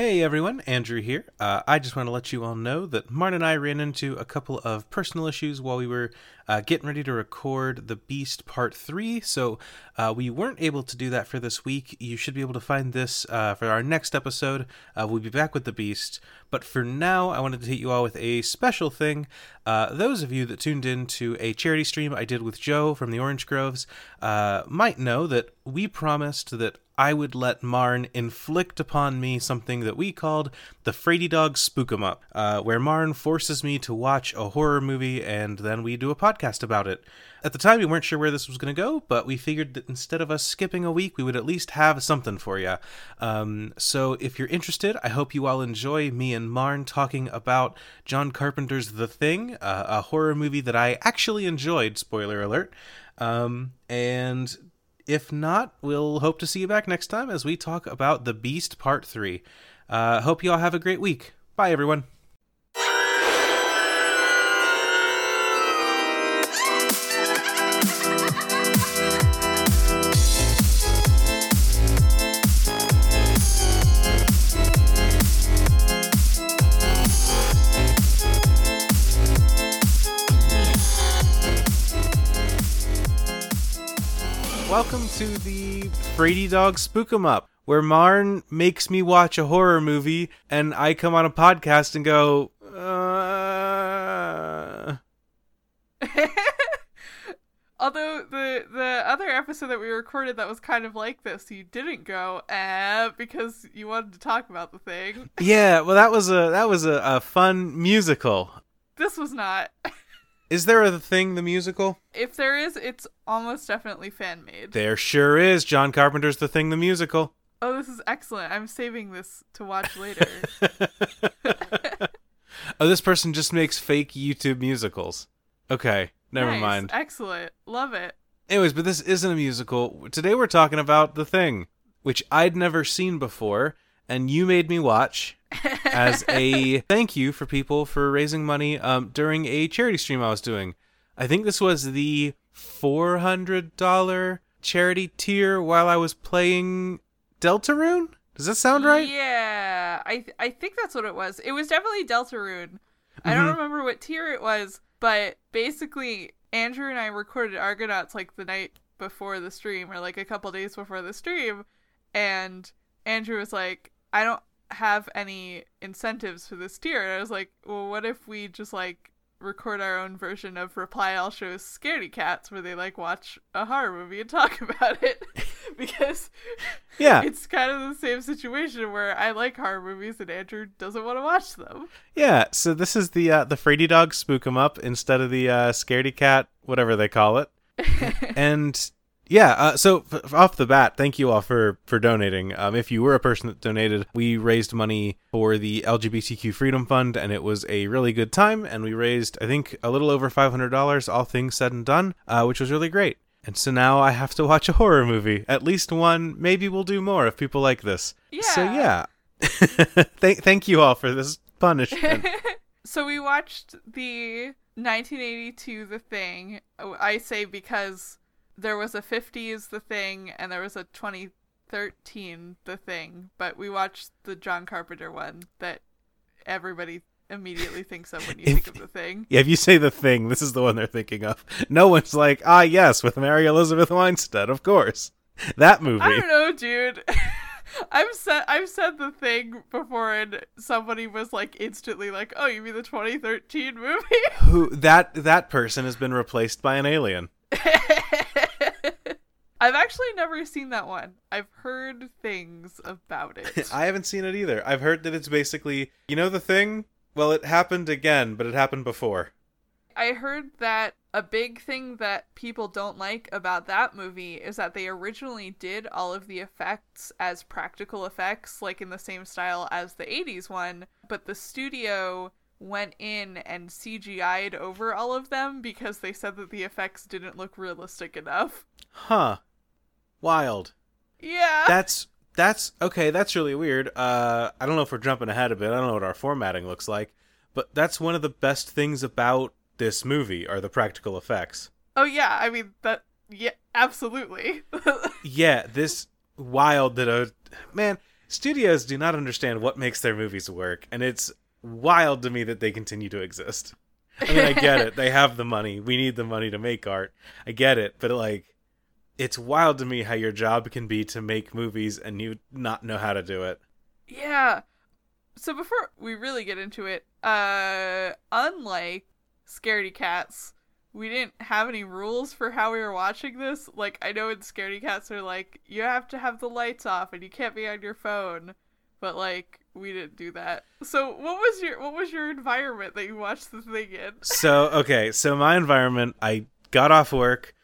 Hey everyone, Andrew here. Uh, I just want to let you all know that Martin and I ran into a couple of personal issues while we were uh, getting ready to record The Beast Part 3, so uh, we weren't able to do that for this week. You should be able to find this uh, for our next episode. Uh, we'll be back with The Beast, but for now, I wanted to hit you all with a special thing. Uh, those of you that tuned in to a charity stream I did with Joe from the Orange Groves might know that we promised that I would let Marn inflict upon me something that we called the Frady Dog Spook 'em Up, uh, where Marn forces me to watch a horror movie and then we do a podcast about it. At the time, we weren't sure where this was going to go, but we figured that instead of us skipping a week, we would at least have something for you. Um, so if you're interested, I hope you all enjoy me and Marn talking about John Carpenter's The Thing, uh, a horror movie that I actually enjoyed, spoiler alert. Um, and if not, we'll hope to see you back next time as we talk about The Beast Part 3. Uh, hope you all have a great week. Bye, everyone. To the Frady Dog Spook 'em Up, where Marn makes me watch a horror movie and I come on a podcast and go, uh... Although the the other episode that we recorded that was kind of like this, you didn't go eh because you wanted to talk about the thing. yeah, well that was a that was a, a fun musical. This was not. Is there a thing the musical? If there is, it's almost definitely fan made. There sure is. John Carpenter's The Thing the musical. Oh, this is excellent. I'm saving this to watch later. oh, this person just makes fake YouTube musicals. Okay, never nice. mind. Excellent. Love it. Anyways, but this isn't a musical. Today we're talking about The Thing, which I'd never seen before, and you made me watch as a thank you for people for raising money um, during a charity stream I was doing. I think this was the $400 charity tier while I was playing Deltarune. Does that sound right? Yeah, I th- I think that's what it was. It was definitely Deltarune. Mm-hmm. I don't remember what tier it was, but basically Andrew and I recorded Argonauts like the night before the stream or like a couple days before the stream and Andrew was like, I don't have any incentives for this tier. And I was like, well, what if we just like record our own version of Reply All Show's Scaredy Cats where they like watch a horror movie and talk about it? because yeah, it's kind of the same situation where I like horror movies and Andrew doesn't want to watch them. Yeah, so this is the uh, the Frady Dog Spook 'em Up instead of the uh, Scaredy Cat, whatever they call it. and yeah, uh, so f- off the bat, thank you all for for donating. Um, if you were a person that donated, we raised money for the LGBTQ Freedom Fund, and it was a really good time. And we raised, I think, a little over five hundred dollars, all things said and done, uh, which was really great. And so now I have to watch a horror movie, at least one. Maybe we'll do more if people like this. Yeah. So yeah, thank thank you all for this punishment. so we watched the 1982 The Thing. I say because there was a 50s the thing and there was a 2013 the thing but we watched the john carpenter one that everybody immediately thinks of when you If- think of the thing Yeah, if you say the thing, this is the one they're thinking of. No one's like, ah, yes, with Mary Elizabeth Winstead, of course. That movie. i don't know dude I've said I've said the thing before, and somebody was like instantly like, "Oh, you mean the 2013 movie?" Who that that person has been replaced by an alien. I've actually never seen that one. I've heard things about it. I haven't seen it either. I've heard that it's basically, you know, the thing. Well, it happened again, but it happened before. I heard that a big thing that people don't like about that movie is that they originally did all of the effects as practical effects, like in the same style as the 80s one, but the studio went in and CGI'd over all of them because they said that the effects didn't look realistic enough. Huh. Wild. Yeah. That's that's okay, that's really weird. Uh I don't know if we're jumping ahead a bit. I don't know what our formatting looks like, but that's one of the best things about this movie are the practical effects. oh yeah, I mean that yeah, absolutely. yeah, this wild that a man. studios do not understand what makes their movies work, and it's wild to me that they continue to exist. I mean, I get it. They have the money. We need the money to make art. I get it. But, like, it's wild to me how your job can be to make movies and you not know how to do it. Yeah. So before we really get into it, uh unlike Scaredy Cats, we didn't have any rules for how we were watching this. Like I know in Scaredy Cats they're like you have to have the lights off and you can't be on your phone. But like we didn't do that. So what was your what was your environment that you watched the thing in? So, okay, so my environment, I got off work.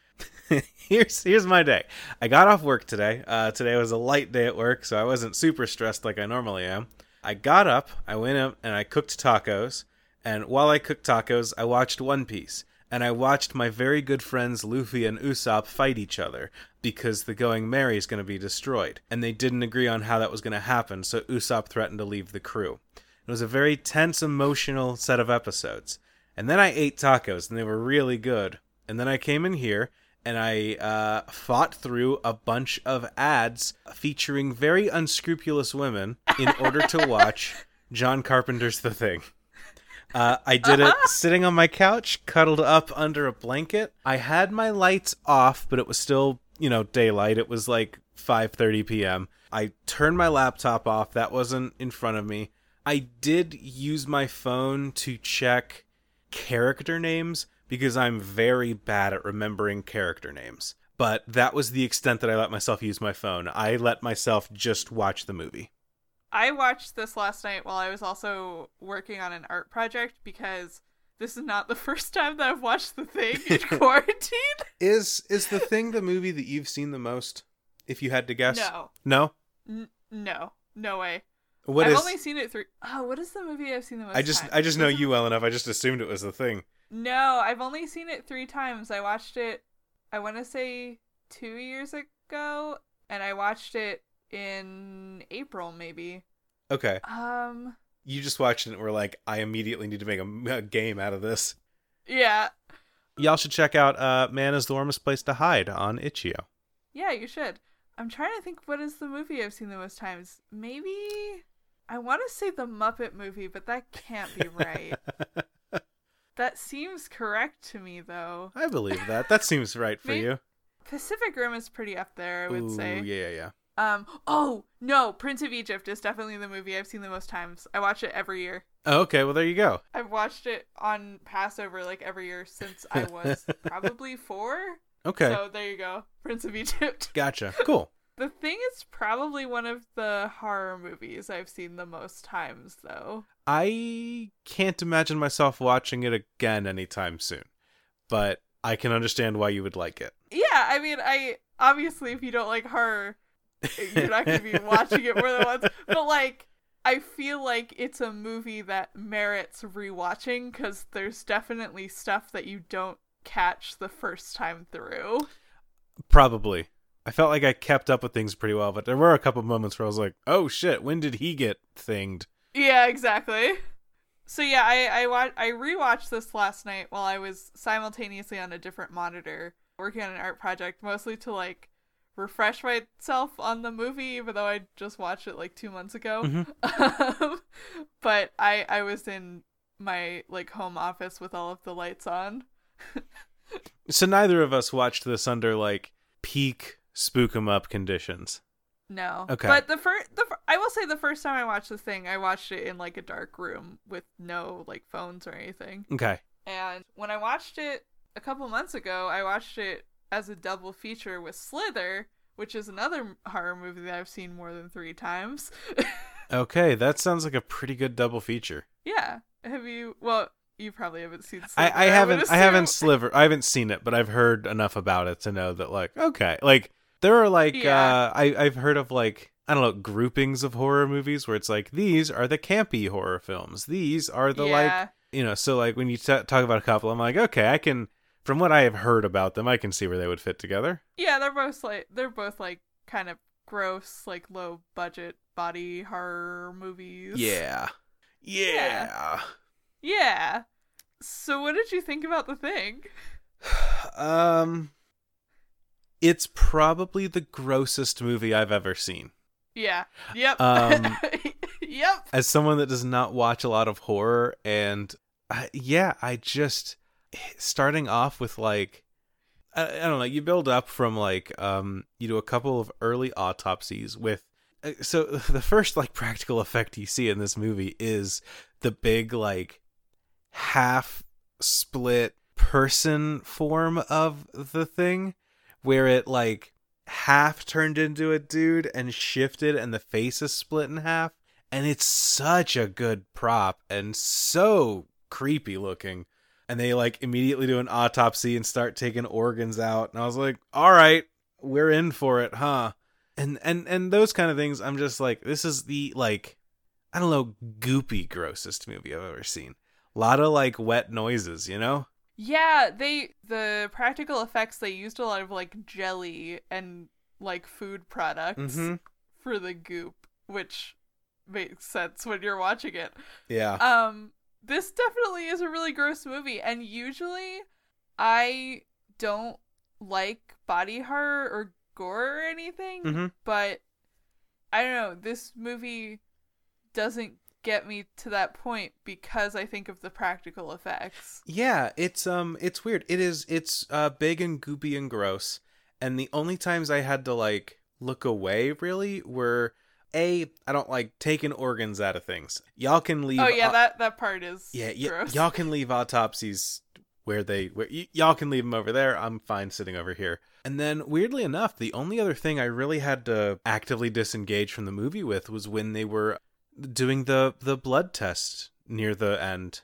here's here's my day. I got off work today. Uh, today was a light day at work, so I wasn't super stressed like I normally am. I got up, I went up, and I cooked tacos. And while I cooked tacos, I watched One Piece. And I watched my very good friends Luffy and Usopp fight each other because the Going Merry is going to be destroyed. And they didn't agree on how that was going to happen, so Usopp threatened to leave the crew. It was a very tense, emotional set of episodes. And then I ate tacos, and they were really good. And then I came in here and I uh, fought through a bunch of ads featuring very unscrupulous women in order to watch John Carpenter's The Thing. Uh, I did it sitting on my couch, cuddled up under a blanket. I had my lights off, but it was still, you know, daylight. It was like 5:30 p.m. I turned my laptop off. That wasn't in front of me. I did use my phone to check character names because I'm very bad at remembering character names. But that was the extent that I let myself use my phone. I let myself just watch the movie. I watched this last night while I was also working on an art project because this is not the first time that I've watched the thing in quarantine. Is is the thing the movie that you've seen the most? If you had to guess, No. no. N- no. No way. What I've is? only seen it three oh, what is the movie I've seen the most I just? I just know you well enough. I just assumed it was the thing. No, I've only seen it three times. I watched it, I want to say two years ago, and I watched it in April, maybe. Okay, Um, you just watched it and were like, I immediately need to make a, a game out of this. yeah, Y'all should check out uh, "Man Is the Warmest Place to Hide" on Itch.io. yeah, you should. I'm trying to think what is the movie I've seen the most times. Maybe I want to say the Muppet movie, but that can't be right. that seems correct to me, though. I believe that. That seems right for you. Pacific Rim is pretty up there, I would Ooh, say. yeah, yeah, yeah. Um. Oh no, Prince of Egypt is definitely the movie I've seen the most times. I watch it every year. Oh, okay, well there you go. I've watched it on Passover like every year since I was probably four. Okay, So there you go, Prince of Egypt. gotcha. Cool. The thing is probably one of the horror movies I've seen the most times, though. I can't imagine myself watching it again anytime soon, but I can understand why you would like it. Yeah, I mean, I obviously if you don't like horror, you're not going to be watching it more than once. But like, I feel like it's a movie that merits rewatching because there's definitely stuff that you don't catch the first time through. Probably. I felt like I kept up with things pretty well, but there were a couple moments where I was like, "Oh shit, when did he get thinged?" Yeah, exactly. So yeah, I I wa- I rewatched this last night while I was simultaneously on a different monitor working on an art project, mostly to like refresh myself on the movie, even though I just watched it like two months ago. Um, but I I was in my like home office with all of the lights on. So neither of us watched this under like peak spook 'em up conditions. No. Okay. But the first, the fir- I will say the first time I watched this thing, I watched it in like a dark room with no like phones or anything. Okay. And when I watched it a couple months ago, I watched it as a double feature with Slither, which is another horror movie that I've seen more than three times. Okay, that sounds like a pretty good double feature. yeah. Have you? Well, you probably haven't seen. Slither, I, I haven't I haven't assume. sliver I haven't seen it, but I've heard enough about it to know that like okay, like there are like Yeah. uh I I've heard of like I don't know groupings of horror movies where it's like these are the campy horror films. These are the like you know so like when you t- talk about a couple, I'm like okay, I can from what I have heard about them, I can see where they would fit together. Yeah, they're both like they're both like kind of gross, like low budget body horror movies. Yeah. Yeah. Yeah. So what did you think about the thing? Um it's probably the grossest movie I've ever seen. Yeah. Yep. Um, yep. As someone that does not watch a lot of horror, and I, yeah, I just starting off with like I, I don't know. You build up from like um you do a couple of early autopsies with. uh, So the first like practical effect you see in this movie is the big like half split person form of the thing where it like half turned into a dude and shifted and the face is split in half. And it's such a good prop and so creepy looking. And they like immediately do an autopsy and start taking organs out. And i was like all right we're in for it huh? And and and those kind of things i'm just like this is the like i don't know goopy grossest movie i've ever seen. A lot of like wet noises you know Yeah, they the practical effects they used a lot of like jelly and like food products Mhm. for the goop, which makes sense when you're watching it. yeah Um this definitely is a really gross movie and usually I don't like body horror or gore or anything, Mhm. but I don't know, this movie doesn't get me to that point because I think of the practical effects. Yeah, it's um it's weird. It is it's uh big and goopy and gross. And the only times I had to like look away really were a I don't like taking organs out of things. Y'all can leave Oh yeah, that that part is yeah, y- gross. y'all can leave autopsies where they where y- y'all can leave them over there. I'm fine sitting over here. And then weirdly enough, the only other thing I really had to actively disengage from the movie with was when they were doing the the blood test near the end.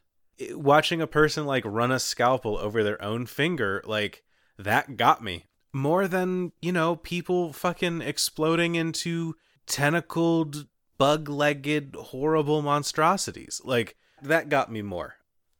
Watching a person like run a scalpel over their own finger like that got me. More than you know people fucking exploding into tentacled bug-legged horrible monstrosities. Like that got me more.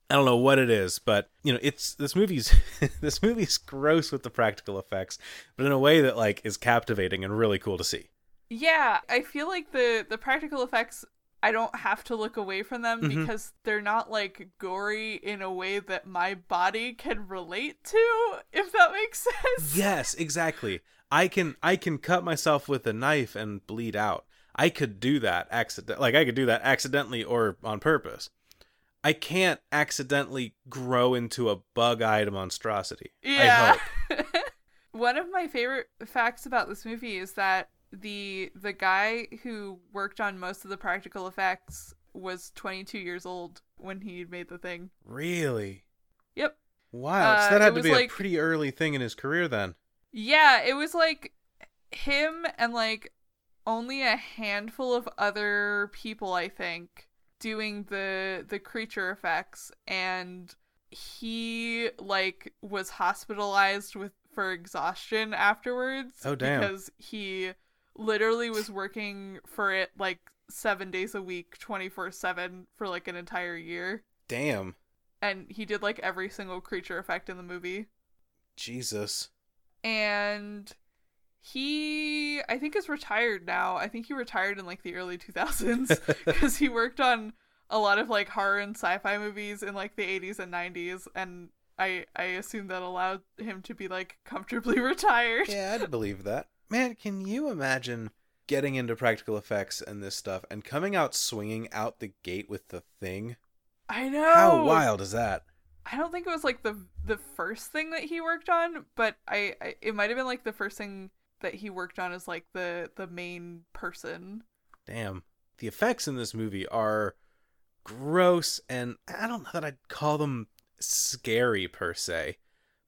I don't know what it is but you know it's this movie's this movie's gross with the practical effects but in a way that like is captivating and really cool to see. Yeah, I feel like the the practical effects I don't have to look away from them Mhm. because they're not like gory in a way that my body can relate to, if that makes sense. Yes, exactly. I can I can cut myself with a knife and bleed out. I could do that accident like I could do that accidentally or on purpose. I can't accidentally grow into a bug-eyed monstrosity. I Yeah. hope. One of my favorite facts about this movie is that the the guy who worked on most of the practical effects was 22 years old when he made the thing. Really? Yep. Wow. Uh, so that it had to be like- a pretty early thing in his career then. Yeah, it was like him and like only a handful of other people I think doing the the creature effects and he like was hospitalized with for exhaustion afterwards Oh, damn. because he literally was working for it like 7 days a week 24/7 for like an entire year Damn. and he did like every single creature effect in the movie Jesus. and he i think is retired now i think he retired in like the early 2000s because he worked on a lot of like horror and sci-fi movies in like the 80s and 90s and i i assume that allowed him to be like comfortably retired Yeah, I'd believe that. Man, can you imagine getting into practical effects and this stuff and coming out swinging out the gate with the thing? i know How wild is that? i don't think it was like the the first thing that he worked on but i, I it might have been like the first thing that he worked on as like the the main person Damn. The effects in this movie are gross and I don't know that I'd call them scary per se,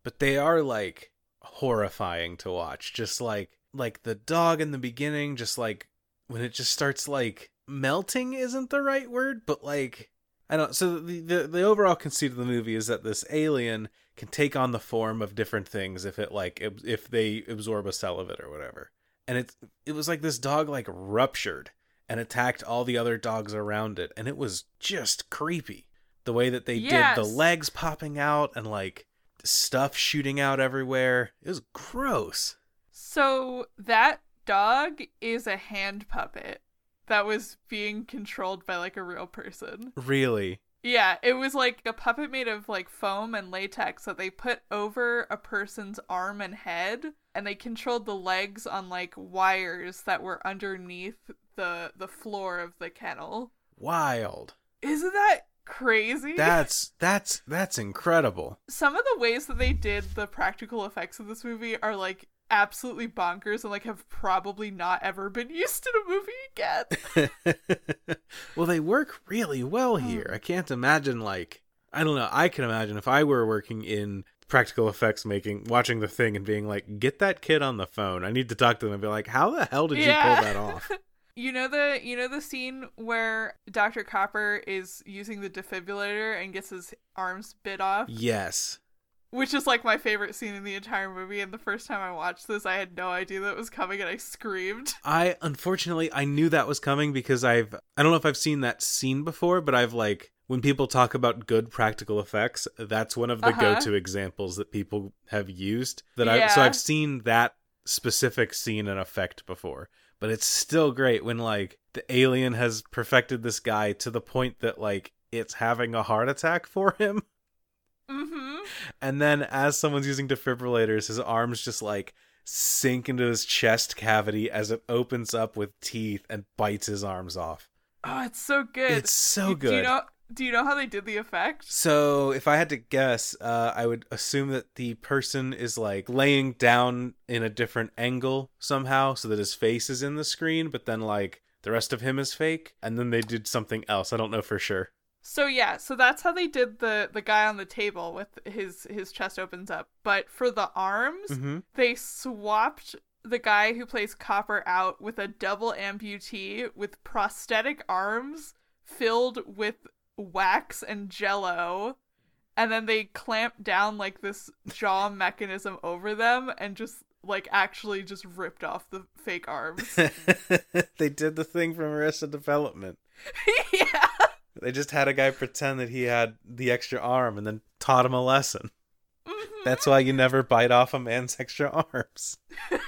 but they are like horrifying to watch. Just like like the dog in the beginning just like when it just starts like melting isn't the right word, but like I don't so the, the the overall conceit of the movie is that this alien can take on the form of different things if it like if they absorb a cell of it or whatever. And it it was like this dog like ruptured and attacked all the other dogs around it and it was just creepy. The way that they did the legs popping out and like stuff shooting out everywhere. It was gross. So that dog is a hand puppet that was being controlled by like a real person. Really. Yeah, it was like a puppet made of like foam and latex that they put over a person's arm and head, and they controlled the legs on like wires that were underneath the the floor of the kennel. Wild. Isn't that crazy? That's that's that's incredible. Some of the ways that they did the practical effects of this movie are like absolutely bonkers and like have probably not ever been used in a movie again. well, they work really well mm. here. I can't imagine like I don't know. I can imagine if I were working in practical effects making, watching the thing and being like, "Get that kid on the phone. I need to talk to them." And be like, "How the hell did Yeah. you pull that off?" You know the you know the scene where Dr. Copper is using the defibrillator and gets his arms bit off, yes. Which is like my favorite scene in the entire movie. And the first time I watched this, I had no idea that it was coming, and I screamed. I unfortunately I knew that was coming because I've I don't know if I've seen that scene before, but I've like when people talk about good practical effects, that's one of the Uh-huh. go-to examples that people have used. That I so I've seen that specific scene and effect before. But it's still great when like the alien has perfected this guy to the point that like it's having a heart attack for him. Mm-hmm. And then as someone's using defibrillators, his arms just like sink into his chest cavity as it opens up with teeth and bites his arms off. Oh, it's so good. It's so good. Do you know? Do you know how they did the effect? So, if I had to guess, uh, I would assume that the person is like laying down in a different angle somehow so that his face is in the screen, but then like the rest of him is fake. And then they did something else. I don't know for sure. So yeah, so that's how they did the the guy on the table with his his chest opens up. But for the arms, Mm-hmm. they swapped the guy who plays Copper out with a double amputee with prosthetic arms filled with wax and jello. And then they clamped down like this jaw mechanism over them and just like actually just ripped off the fake arms. they did the thing from Arrested Development. yeah. They just had a guy pretend that he had the extra arm and then taught him a lesson. Mhm. That's why you never bite off a man's extra arms. yeah.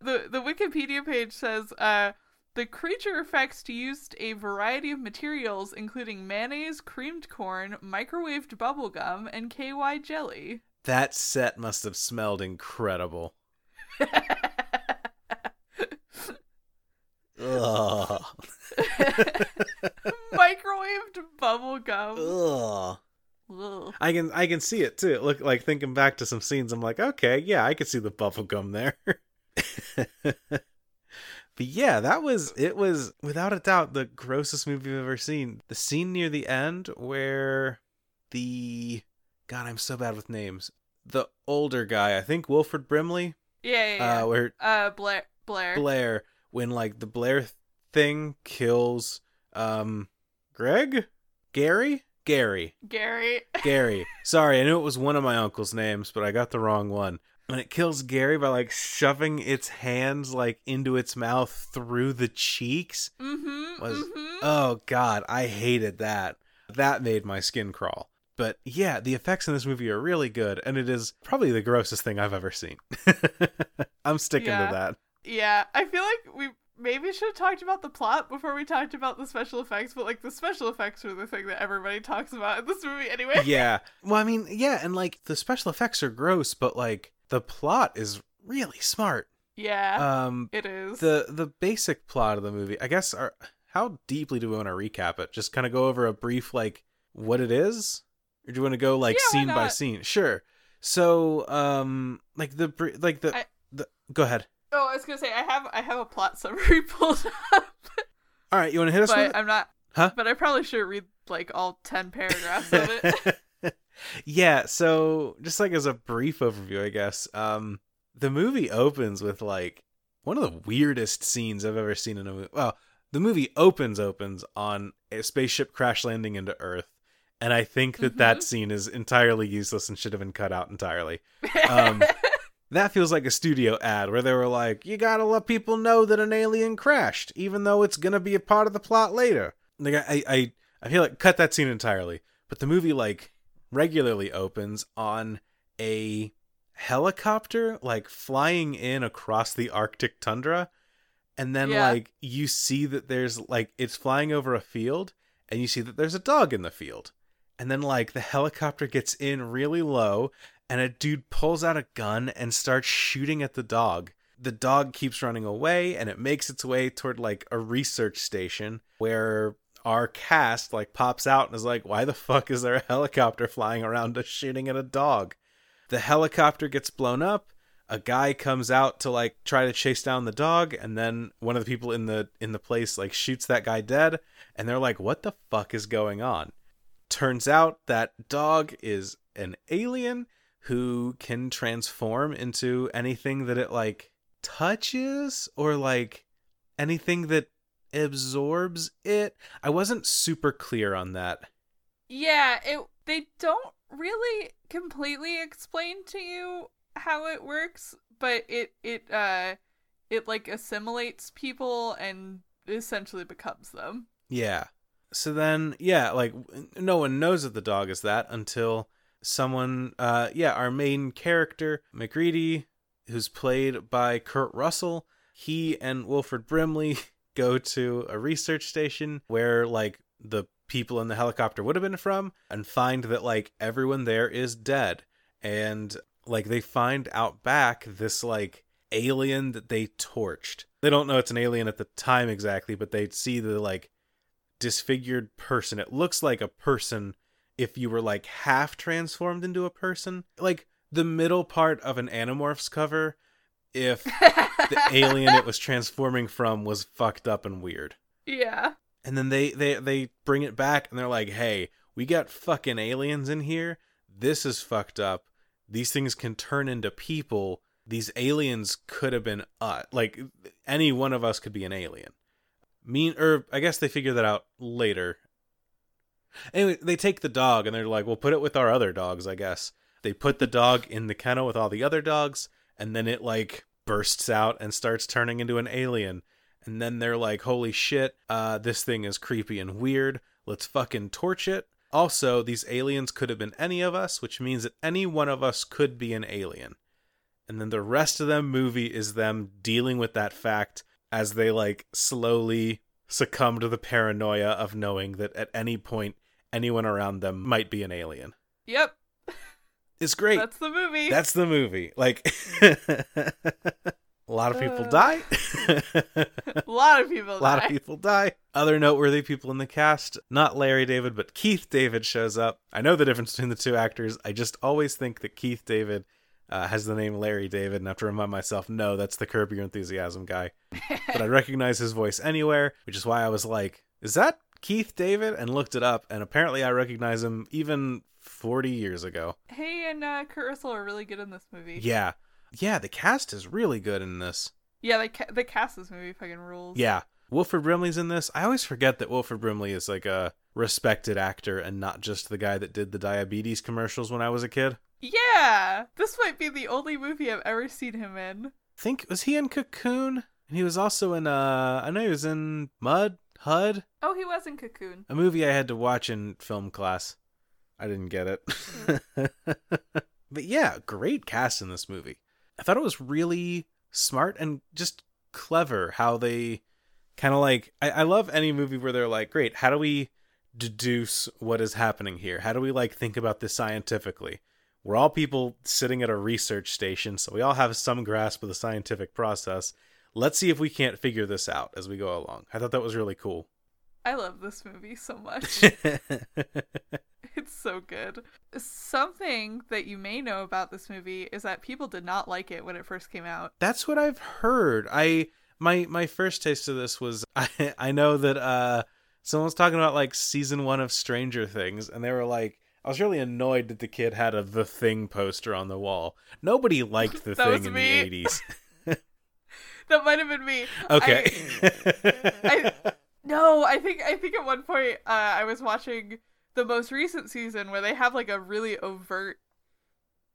The the Wikipedia page says uh the creature effects used a variety of materials including mayonnaise, creamed corn, microwaved bubblegum, and KY jelly. That set must have smelled incredible. Ugh. microwaved bubblegum. Ugh. Ugh. I can I can see it too. Look like thinking back to some scenes, I'm like, okay, yeah, I could see the bubble gum there. but yeah, that was it was without a doubt the grossest movie I've ever seen. The scene near the end where the God, I'm so bad with names. The older guy, I think Wilford Brimley, Yeah, yeah, yeah. uh, where Uh, Blair. Blair. Blair, when like the Blair thing kills um Greg? Gary? Gary. Gary. Gary. Sorry, I knew it was one of my uncle's names, but I got the wrong one. And it kills Gary by like shoving its hands like into its mouth through the cheeks. Mm-hmm. Was- mm-hmm. Oh god, I hated that. That made my skin crawl. But yeah, the effects in this movie are really good, and it is probably the grossest thing I've ever seen. I'm sticking Yeah. to that. Yeah, I feel like we maybe should have talked about the plot before we talked about the special effects, but like the special effects are the thing that everybody talks about in this movie anyway. yeah. Well, I mean, yeah, and like the special effects are gross, but like the plot is really smart. Yeah, Um it is. the the basic plot of the movie, I guess are how deeply do we want to recap it? Just kind of go over a brief like what it is? Or do you want to go like Yeah, scene by scene? Sure. So, um like the like the I- the go ahead. Oh, I was gonna say I have I have a plot summary pulled up, All right, you want to hit us with but it? I'm not. Huh? But I probably should read like all ten paragraphs of it. yeah, so just like as a brief overview, I guess, um the movie opens with like one of the weirdest scenes I've ever seen in a movie. Well, the movie opens opens on a spaceship crash landing into Earth, and I think that that Mhm. scene is entirely useless and should have been cut out entirely. Um, That feels like a studio ad where they were like, "You gotta let people know that an alien crashed, even though it's gonna be a part of the plot later." Like I, I, I feel like cut that scene entirely. But the movie like regularly opens on a helicopter like flying in across the Arctic tundra, and then Yeah. like you see that there's like it's flying over a field and you see that there's a dog in the field and then like the helicopter gets in really low and a dude pulls out a gun and starts shooting at the dog. The dog keeps running away and it makes its way toward like a research station where our cast like pops out and is like why the fuck is there a helicopter flying around us shooting at a dog? The helicopter gets blown up. A guy comes out to like try to chase down the dog and then one of the people in the in the place like shoots that guy dead and they're like what the fuck is going on? Turns out that dog is an alien who can transform into anything that it like touches or like anything that absorbs it i wasn't super clear on that Yeah, it they don't really completely explain to you how it works, but it it uh it like assimilates people and essentially becomes them. Yeah. So then, yeah, like no one knows that the dog is that until someone, uh, yeah, our main character, MacReady, who's played by Kurt Russell, he and Wilford Brimley go to a research station where, like, the people in the helicopter would have been from and find that, like, everyone there is dead. And, like, they find out back this, like, alien that they torched. They don't know it's an alien at the time exactly, but they see the, like, disfigured person. It looks like a person if you were like half transformed into a person. Like the middle part of an Animorphs cover if the alien it was transforming from was fucked up and weird. yeah. And then they they they bring it back and they're like, "Hey, we got fucking aliens in here. This is fucked up. These things can turn into people. These aliens could have been uh, like any one of us could be an alien." Mean or I guess they figure that out later. Anyway, they take the dog and they're like, "We'll put it with our other dogs, I guess." They put the dog in the kennel with all the other dogs and then it like bursts out and starts turning into an alien. And then they're like holy shit uh this thing is creepy and weird. Let's fucking torch it. Also these aliens could have been any of us which means that any one of us could be an alien. And then the rest of the movie is them dealing with that fact as they like slowly succumb to the paranoia of knowing that at any point anyone around them might be an alien Yep. it's great That's the movie. that's the movie like a lot of people Uh, die a lot of people. a lot die. of people die. Other noteworthy people in the cast, not Larry David, but Keith David shows up. I know the difference between the two actors. I just always think that Keith David uh, has the name Larry David, and I have to remind myself, no, that's the Curb Your Enthusiasm guy. but I recognize his voice anywhere, which is why I was like, is that Keith David? And looked it up, and apparently I recognize him even 40 years ago. Hey, and uh, Kurt Russell are really good in this movie. Yeah. Yeah, the cast is really good in this. Yeah, the ca- the cast this movie fucking rules. Yeah. Wilford Brimley's in this. I always forget that Wilford Brimley is like a respected actor and not just the guy that did the diabetes commercials when I was a kid. Yeah, this might be the only movie I've ever seen him in. Think was he in Cocoon? And he was also in uh I know he was in Mud, HUD, Oh, he was in Cocoon. a movie I had to watch in film class. I didn't get it. but yeah, great cast in this movie. I thought it was really smart and just clever how they kind of like I, I love any movie where they're like, great, how do we deduce what is happening here? How do we like think about this scientifically? We're all people sitting at a research station, so we all have some grasp of the scientific process. Let's see if we can't figure this out as we go along. I thought that was really cool. I love this movie so much. it's so good. Something that you may know about this movie is that people did not like it when it first came out. That's what I've heard. I my my first taste of this was I I know that uh someone was talking about like season 1 of Stranger Things and they were like I was really annoyed that the kid had a The Thing poster on the wall. Nobody liked The Thing in the 80s. That might have been me. Okay. I- No, I think I think at one point uh, I was watching the most recent season where they have like a really overt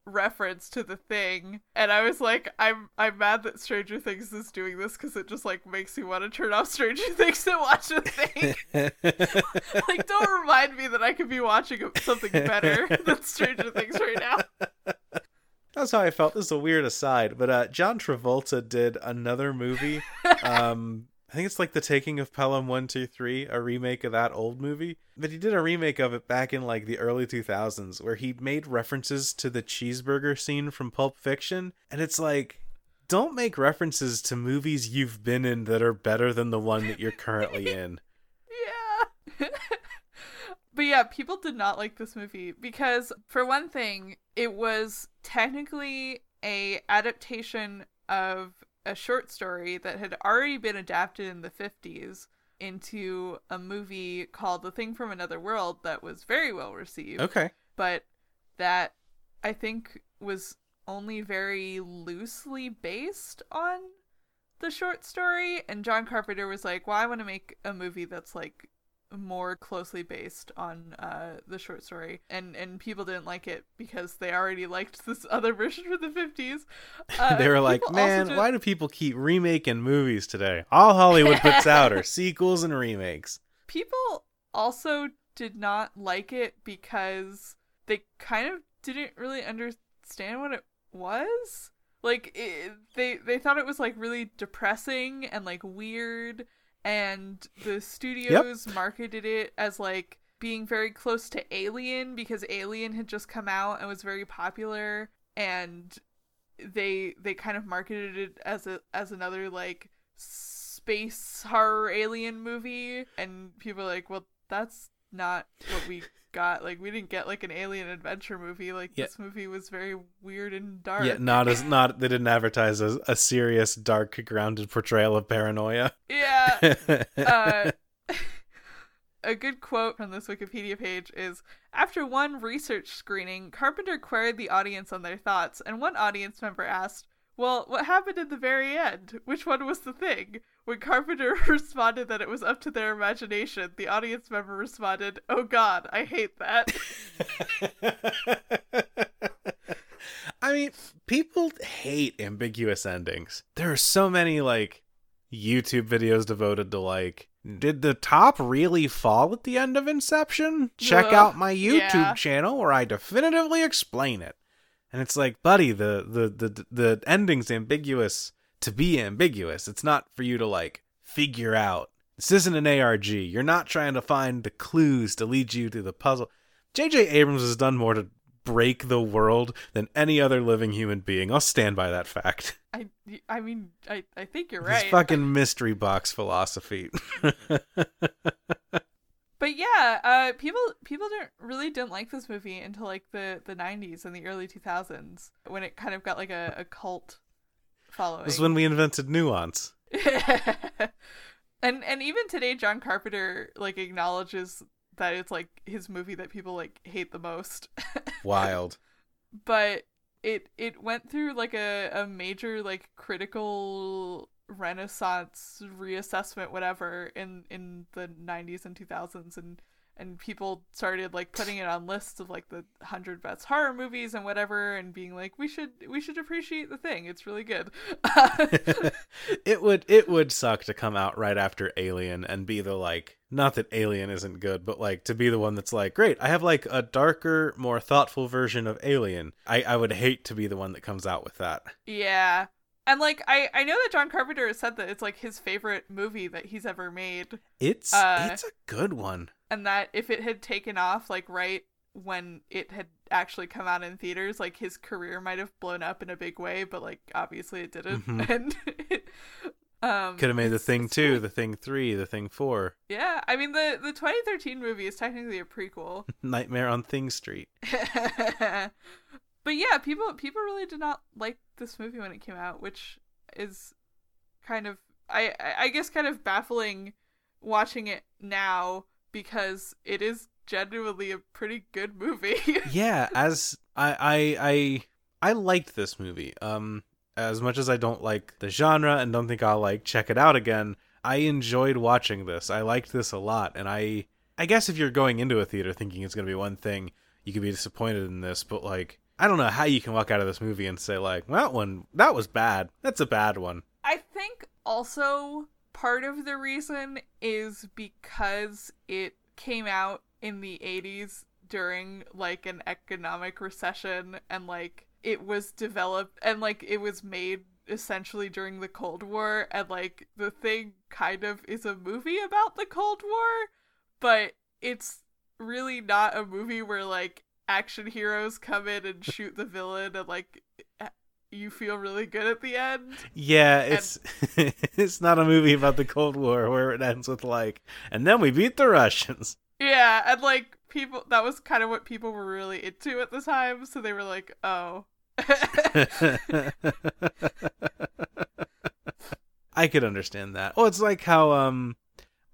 reference to the thing, and I was like, I'm I'm mad that Stranger Things is doing this because it just like makes me want to turn off Stranger Things and watch the thing. like, don't remind me that I could be watching something better than Stranger Things right now. That's how I felt. This is a weird aside, but uh, John Travolta did another movie. um, I think it's like The Taking of Pelham 123, a remake of that old movie. But he did a remake of it back in like the early 2000s where he made references to the cheeseburger scene from Pulp Fiction. And it's like, don't make references to movies you've been in that are better than the one that you're currently in. Yeah. but yeah, people did not like this movie because for one thing, it was technically a adaptation of a short story that had already been adapted in the 50s into a movie called The Thing from Another World that was very well received. Okay. But that I think was only very loosely based on the short story and John Carpenter was like, "Well, I want to make a movie that's like more closely based on uh, the short story, and and people didn't like it because they already liked this other version from the fifties. Uh, they were like, "Man, did... why do people keep remaking movies today? All Hollywood puts out are sequels and remakes." People also did not like it because they kind of didn't really understand what it was. Like it, they they thought it was like really depressing and like weird and the studios yep. marketed it as like being very close to Alien because Alien had just come out and was very popular and they they kind of marketed it as a as another like space horror alien movie and people are like well that's not what we got like we didn't get like an alien adventure movie like yeah. this movie was very weird and dark yeah not as not they didn't advertise as a serious dark grounded portrayal of paranoia yeah uh, a good quote from this wikipedia page is after one research screening carpenter queried the audience on their thoughts and one audience member asked well, what happened in the very end? Which one was the thing? When Carpenter responded that it was up to their imagination, the audience member responded, Oh god, I hate that. I mean, people hate ambiguous endings. There are so many, like, YouTube videos devoted to, like, did the top really fall at the end of Inception? Check Ugh, out my YouTube yeah. channel where I definitively explain it. And it's like, buddy, the the the the ending's ambiguous to be ambiguous. It's not for you to like figure out. This isn't an ARG. You're not trying to find the clues to lead you to the puzzle. J.J. Abrams has done more to break the world than any other living human being. I'll stand by that fact. I, I mean, I, I think you're right. His fucking mystery box philosophy. but yeah, uh, people people didn't really didn't like this movie until like the the '90s and the early 2000s when it kind of got like a, a cult following. This is when we invented nuance. and and even today, John Carpenter like acknowledges that it's like his movie that people like hate the most. Wild. But it it went through like a, a major like critical renaissance reassessment whatever in in the 90s and 2000s and and people started like putting it on lists of like the 100 best horror movies and whatever and being like we should we should appreciate the thing. It's really good. It would it would suck to come out right after alien and be the like not that alien isn't good but like to be the one that's like great i have like a darker more thoughtful version of alien. I i would hate to be the one that comes out with that. Yeah and like I I know that John Carpenter has said that it's like his favorite movie that he's ever made. It's uh, it's a good one. And that if it had taken off like right when it had actually come out in theaters, like his career might have blown up in a big way, but like obviously it didn't. Mm-hmm. And um could have made the thing 2, the thing 3, the thing 4. Yeah, I mean the the 2013 movie is technically a prequel. Nightmare on Thing Street but yeah, people people really did not like this movie when it came out, which is kind of I I guess kind of baffling watching it now because it is genuinely a pretty good movie. yeah, as I I I I liked this movie. Um as much as I don't like the genre and don't think I'll like check it out again, I enjoyed watching this. I liked this a lot and I I guess if you're going into a theater thinking it's going to be one thing, you could be disappointed in this, but like I don't know how you can walk out of this movie and say like, that one that was bad. That's a bad one. I think also part of the reason is because it came out in the 80s during like an economic recession and like it was developed and like it was made essentially during the Cold War and like the thing kind of is a movie about the Cold War, but it's really not a movie where like action heroes come in and shoot the villain and like you feel really good at the end. Yeah, it's and... it's not a movie about the Cold War where it ends with like and then we beat the Russians. Yeah, and like people that was kind of what people were really into at the time, so they were like, "Oh, I could understand that. Oh, it's like how um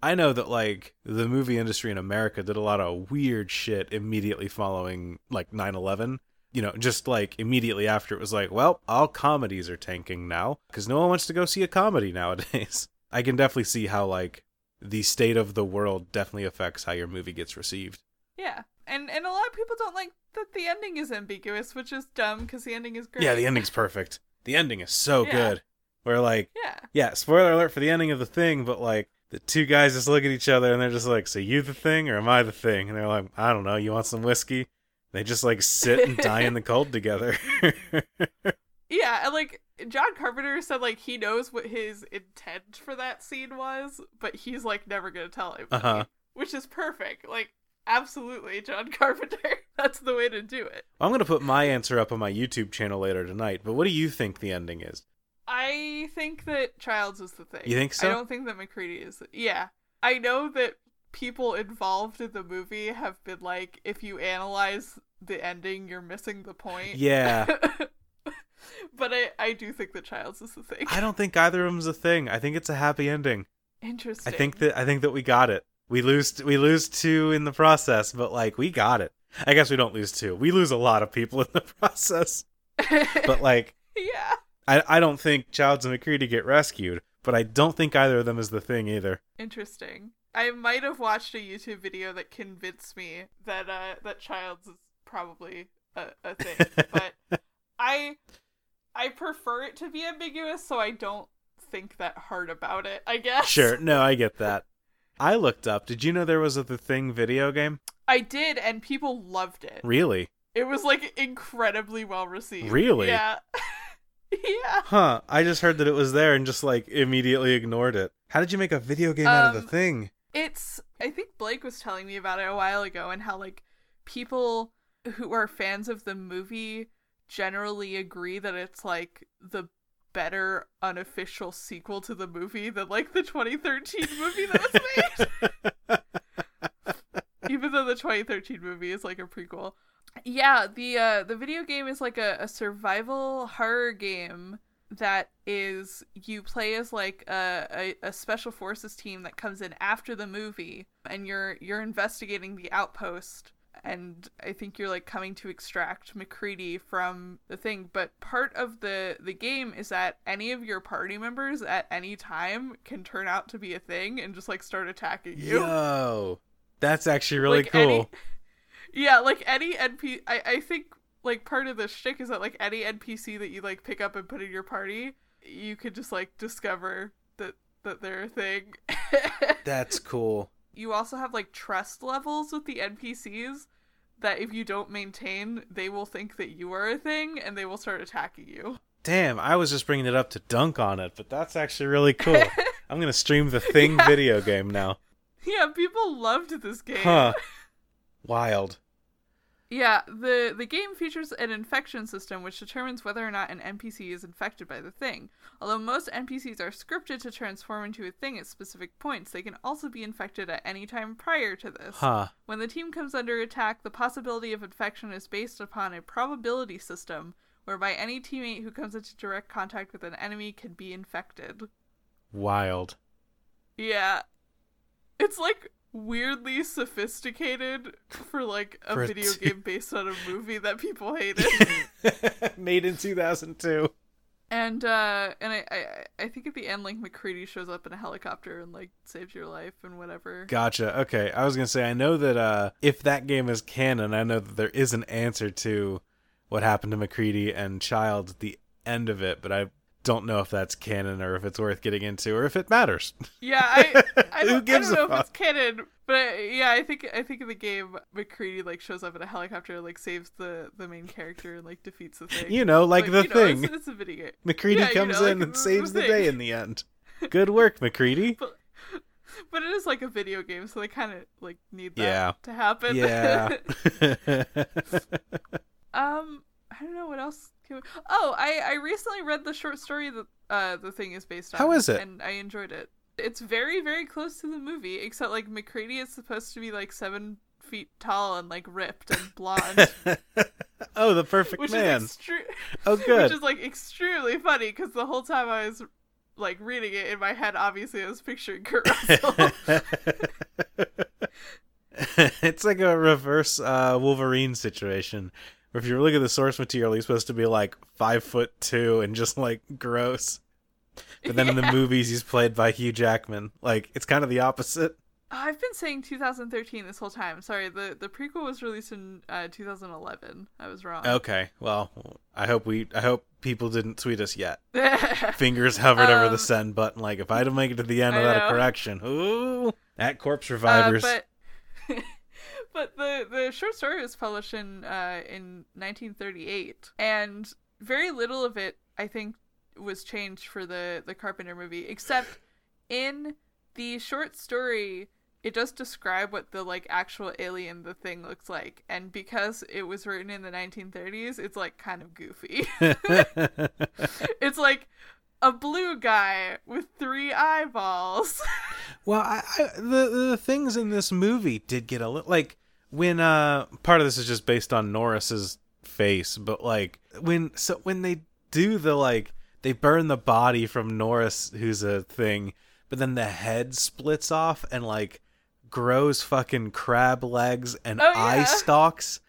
I know that like the movie industry in America did a lot of weird shit immediately following like 9/11. You know, just like immediately after it was like, well, all comedies are tanking now cuz no one wants to go see a comedy nowadays. I can definitely see how like the state of the world definitely affects how your movie gets received. Yeah. And and a lot of people don't like that the ending is ambiguous, which is dumb because the ending is great. Yeah, the ending's perfect. The ending is so yeah. good. Where like, yeah, yeah. Spoiler alert for the ending of the thing, but like the two guys just look at each other and they're just like, "So you the thing or am I the thing?" And they're like, "I don't know. You want some whiskey?" They just like sit and die in the cold together. yeah, and like John Carpenter said, like he knows what his intent for that scene was, but he's like never gonna tell him. Uh-huh. Which is perfect. Like Absolutely, John Carpenter. That's the way to do it. I'm going to put my answer up on my YouTube channel later tonight, but what do you think the ending is? I think that Childs is the thing. You think so? I don't think that MacReady is. The... Yeah. I know that people involved in the movie have been like, if you analyze the ending, you're missing the point. Yeah. but I, I do think that Childs is the thing. I don't think either of them's a thing. I think it's a happy ending. Interesting. I think that I think that we got it. We lose we lose two in the process, but like we got it. I guess we don't lose two. We lose a lot of people in the process. but like Yeah. I I don't think Childs and MacReady get rescued, but I don't think either of them is the thing either. Interesting. I might have watched a YouTube video that convinced me that uh that Childs is probably a, a thing. but I I prefer it to be ambiguous so I don't think that hard about it, I guess. Sure. No, I get that. I looked up. Did you know there was a The Thing video game? I did, and people loved it. Really? It was like incredibly well received. Really? Yeah. yeah. Huh. I just heard that it was there and just like immediately ignored it. How did you make a video game um, out of the um, thing? It's I think Blake was telling me about it a while ago and how like people who are fans of the movie generally agree that it's like the better unofficial sequel to the movie than like the 2013 movie that was made. Even though the 2013 movie is like a prequel. Yeah, the uh the video game is like a, a survival horror game that is you play as like a, a, a special forces team that comes in after the movie and you're you're investigating the outpost and I think you're like coming to extract MacReady from the thing. But part of the the game is that any of your party members at any time can turn out to be a thing and just like start attacking you. Yo, that's actually really like cool. Any, yeah, like any NP, I I think like part of the shtick is that like any NPC that you like pick up and put in your party, you could just like discover that that they're a thing. that's cool you also have like trust levels with the NPCs that if you don't maintain, they will think that you are a thing and they will start attacking you. Damn, I was just bringing it up to dunk on it, but that's actually really cool. I'm going to stream the Thing yeah. video game now. Yeah, people loved this game. Huh. Wild. Yeah, the the game features an infection system which determines whether or not an NPC is infected by the thing. Although most NPCs are scripted to transform into a thing at specific points, they can also be infected at any time prior to this. Huh. When the team comes under attack, the possibility of infection is based upon a probability system whereby any teammate who comes into direct contact with an enemy can be infected. Wild. Yeah. It's like weirdly sophisticated for like a for video t- game based on a movie that people hated. Made in 2002. And uh and I, I I think at the end like MacReady shows up in a helicopter and like saves your life and whatever. Gotcha. Okay. I was gonna say I know that uh if that game is canon, I know that there is an answer to what happened to MacReady and Child at the end of it, but I don't know if that's canon or if it's worth getting into or if it matters. Yeah, I, I, don't, I gives don't a know if it's canon, but I, yeah, I think I think in the game MacReady like shows up in a helicopter, like saves the the main character and like defeats the thing. You know, like, the you know, thing. it's, it's a video game. MacReady Yeah, you comes know, in like, and saves the the day in the end. Good work, MacReady. But it is like a video game, so they kind of like need that Yeah. to happen. Yeah. um, I don't know what else. Can we... Oh, I I recently read the short story that uh the thing is based on. How is it? And I enjoyed it. It's very very close to the movie, except like MacReady is supposed to be like seven feet tall and like ripped and blonde, oh, the perfect which man. is extre- oh, good. which is like extremely funny because the whole time I was like reading it in my head, obviously I was picturing Kurt Russell. it's like a reverse uh, Wolverine situation. If you look at the source material, he's supposed to be like five foot two and just like gross. But then in the movies, he's played by Hugh Jackman. Like it's kind of the opposite. I've been saying 2013 this whole time. Sorry, the the prequel was released in uh, 2011. I was wrong. Okay, well, I hope we, I hope people didn't tweet us yet. Fingers hovered over the Um, send button. Like if I don't make it to the end I without a correction, ooh, at corpse Uh, but but the the short story was published in uh, in 1938, and very little of it, I think, was changed for the the Carpenter movie, except in the short story. It does describe what the like actual alien the thing looks like, and because it was written in the 1930s, it's like kind of goofy. it's like a blue guy with three eyeballs. Well, I, I the the things in this movie did get a little like when uh part of this is just based on Norris's face, but like when so when they do the like they burn the body from Norris who's a thing, but then the head splits off and like grows fucking crab legs and Oh, eye yeah. stalks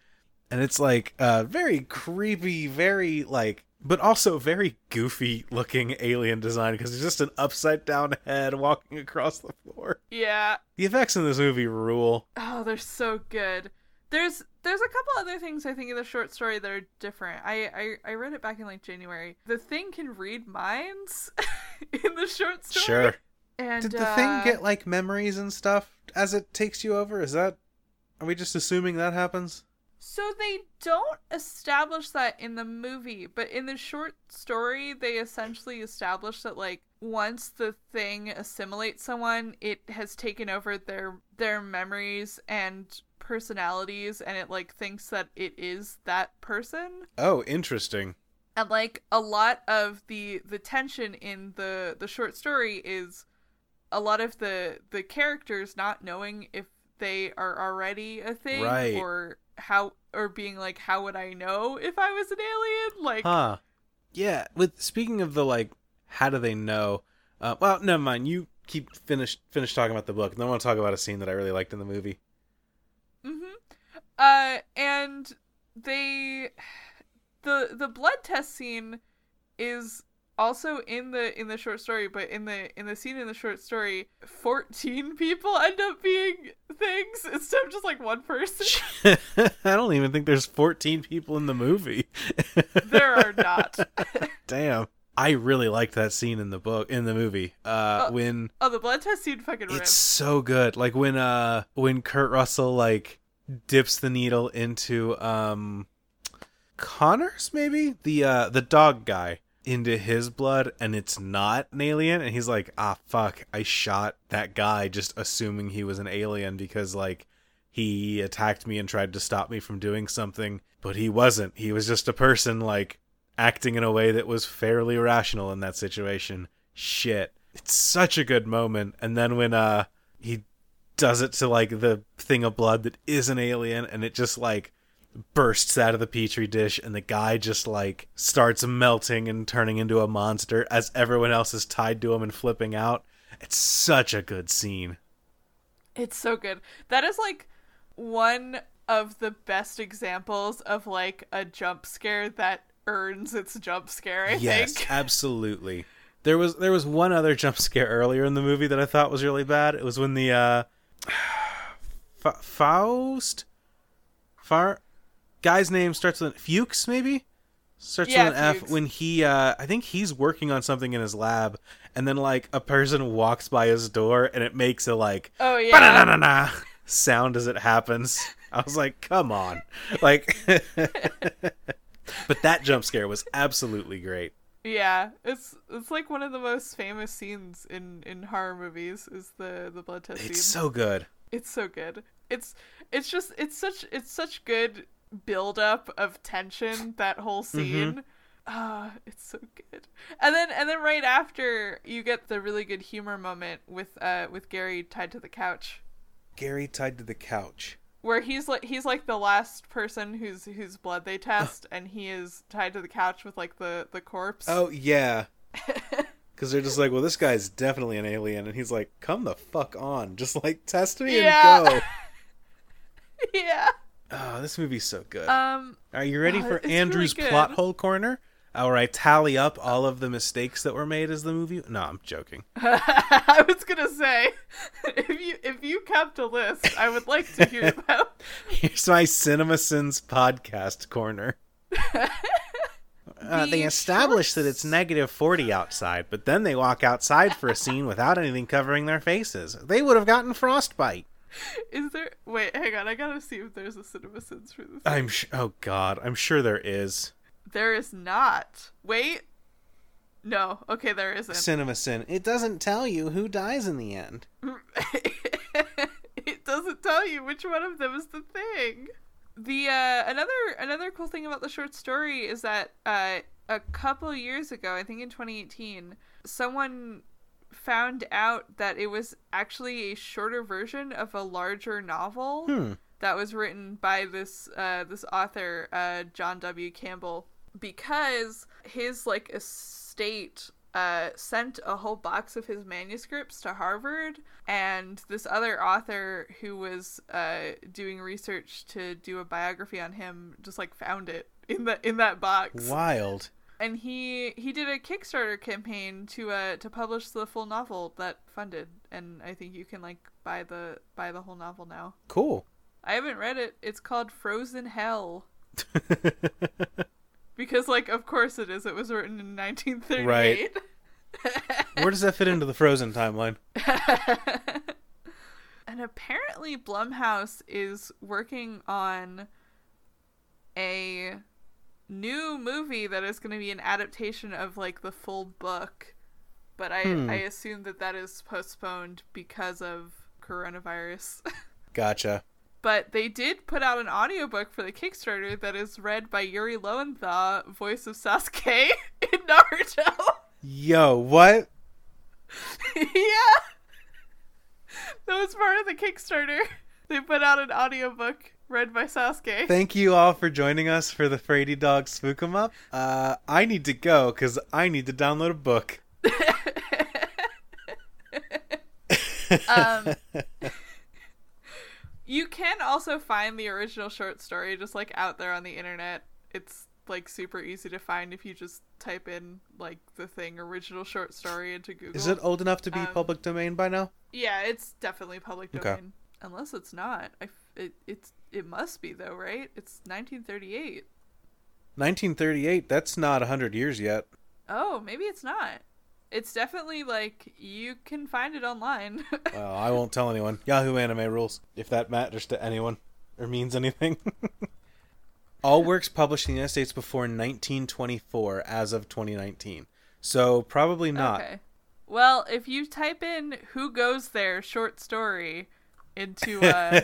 and it's like uh very creepy, very like but also very goofy looking alien design because it's just an upside down head walking across the floor. yeah. The effects in this movie rule. Oh, they're so good. There's there's a couple other things I think in the short story that are different. I I, I read it back in like January. The thing can read minds in the short story. Sure. And Did the uh, thing get like memories and stuff as it takes you over? Is that are we just assuming that happens? So they don't establish that in the movie, but in the short story, they essentially establish that like once the thing assimilates someone, it has taken over their their memories and personalities, and it like thinks that it is that person. Oh, interesting. And like a lot of the the tension in the the short story is a lot of the the characters not knowing if they are already a thing Right. or how or being like how would I know if I was an alien like Huh. Yeah, with speaking of the like how do they know? Uh, well, never mind. You keep finish finish talking about the book. And then I want to talk about a scene that I really liked in the movie. mhm uh and they the the blood test scene is also in the in the short story but in the in the scene in the short story 14 people end up being things instead of just like one person I don't even think there's 14 people in the movie. there are not Damn. I really liked that scene in the book in the movie. Uh Oh. when oh the blood test scene fucking rips it's so good. Like when uh when Kurt Russell like dips the needle into um Connors maybe? The uh the dog guy into his blood and it's not an alien and he's like, "Ah fuck, I shot that guy just assuming he was an alien because like he attacked me and tried to stop me from doing something, but he wasn't. He was just a person like acting in a way that was fairly rational in that situation. Shit. It's such a good moment. And then when uh he does it to like the thing of blood that is an alien and it just like bursts out of the petri dish and the guy just like starts melting and turning into a monster as everyone else is tied to him and flipping out. It's such a good scene. It's so good. That is like one of the best examples of like a jump scare that earns its jump scare, I yes, think. absolutely. There was there was one other jump scare earlier in the movie that I thought was really bad. It was when the uh Fa- Faust Far guy's name starts with Fuchs maybe? Starts Yeah, with an F when he uh I think he's working on something in his lab and then like a person walks by his door and it makes a like Oh yeah. Sound as it happens. I was like, come on. Like But that jump scare was absolutely great. Yeah, it's it's like one of the most famous scenes in in horror movies is the the blood test It's scene. so good. It's so good. It's it's just it's such it's such good build up of tension that whole scene. Ah, it's so good. And then and then right after you get the really good humor moment with uh with Gary tied to the couch Gary tied to the couch. where he's like he's like the last person whose whose blood they test and he is tied to the couch with like the the corpse. Oh yeah. Because they're just like, well, this guy's definitely an alien, and he's like, "Come the fuck on, just like test me Yeah. and go." yeah. Oh, this movie's so good. Um Are you ready uh, for it's really Andrew's plot hole corner? Where I tally up all of the mistakes that were made as the movie. No, I'm joking. I was gonna say, if you if you kept a list, I would like to hear them. Here's my Cinema Sins podcast corner. Uh, they The establish that it's negative 40 outside, but then they walk outside for a scene without anything covering their faces. They would have gotten frostbite. Is there? Wait, hang on. I gotta see if there's a Cinema Sins for this. I'm sh- oh god, I'm sure there is. There is not. Wait. No. Okay, there isn't. Cinema Sin. It doesn't tell you who dies in the end. it doesn't tell you which one of them is the thing. The uh, another another cool thing about the short story is that uh, a couple years ago, I think in 2018, someone found out that it was actually a shorter version of a larger novel Hmm. that was written by this uh, this author uh, John W. Campbell because his like estate uh, sent a whole box of his manuscripts to Harvard, and this other author who was uh, doing research to do a biography on him just like found it in the in that box Wild. And he he did a Kickstarter campaign to uh to publish the full novel that funded, and I think you can like buy the buy the whole novel now. Cool. I haven't read it. It's called Frozen Hell because like of course it is. It was written in 1938. Right. Where does that fit into the Frozen timeline? and apparently Blumhouse is working on a new movie that is going to be an adaptation of like the full book but i Hmm. i assume that that is postponed because of coronavirus Gotcha. but they did put out an audiobook for the kickstarter that is read by yuri lowenthal voice of sasuke in naruto Yo, what? yeah that was part of the kickstarter they put out an audiobook read by sasuke Thank you all for joining us for the Frady Dog Spook 'em Up. Uh, I need to go because I need to download a book. um, you can also find the original short story just like out there on the internet. It's like super easy to find if you just type in like the thing original short story into Google. Is it old enough to be Um, public domain by now? Yeah, it's definitely public Okay. Unless it's not. I it it's it must be though, right? It's 1938. 1938. That's not 100 years yet. Oh, maybe it's not. It's definitely like you can find it online. Well, I won't tell anyone. Yahoo Anime rules, if that matters to anyone or means anything. All works published in the United States before 1924 as of 2019. So probably not. Okay. Well, if you type in "Who Goes There" short story into uh,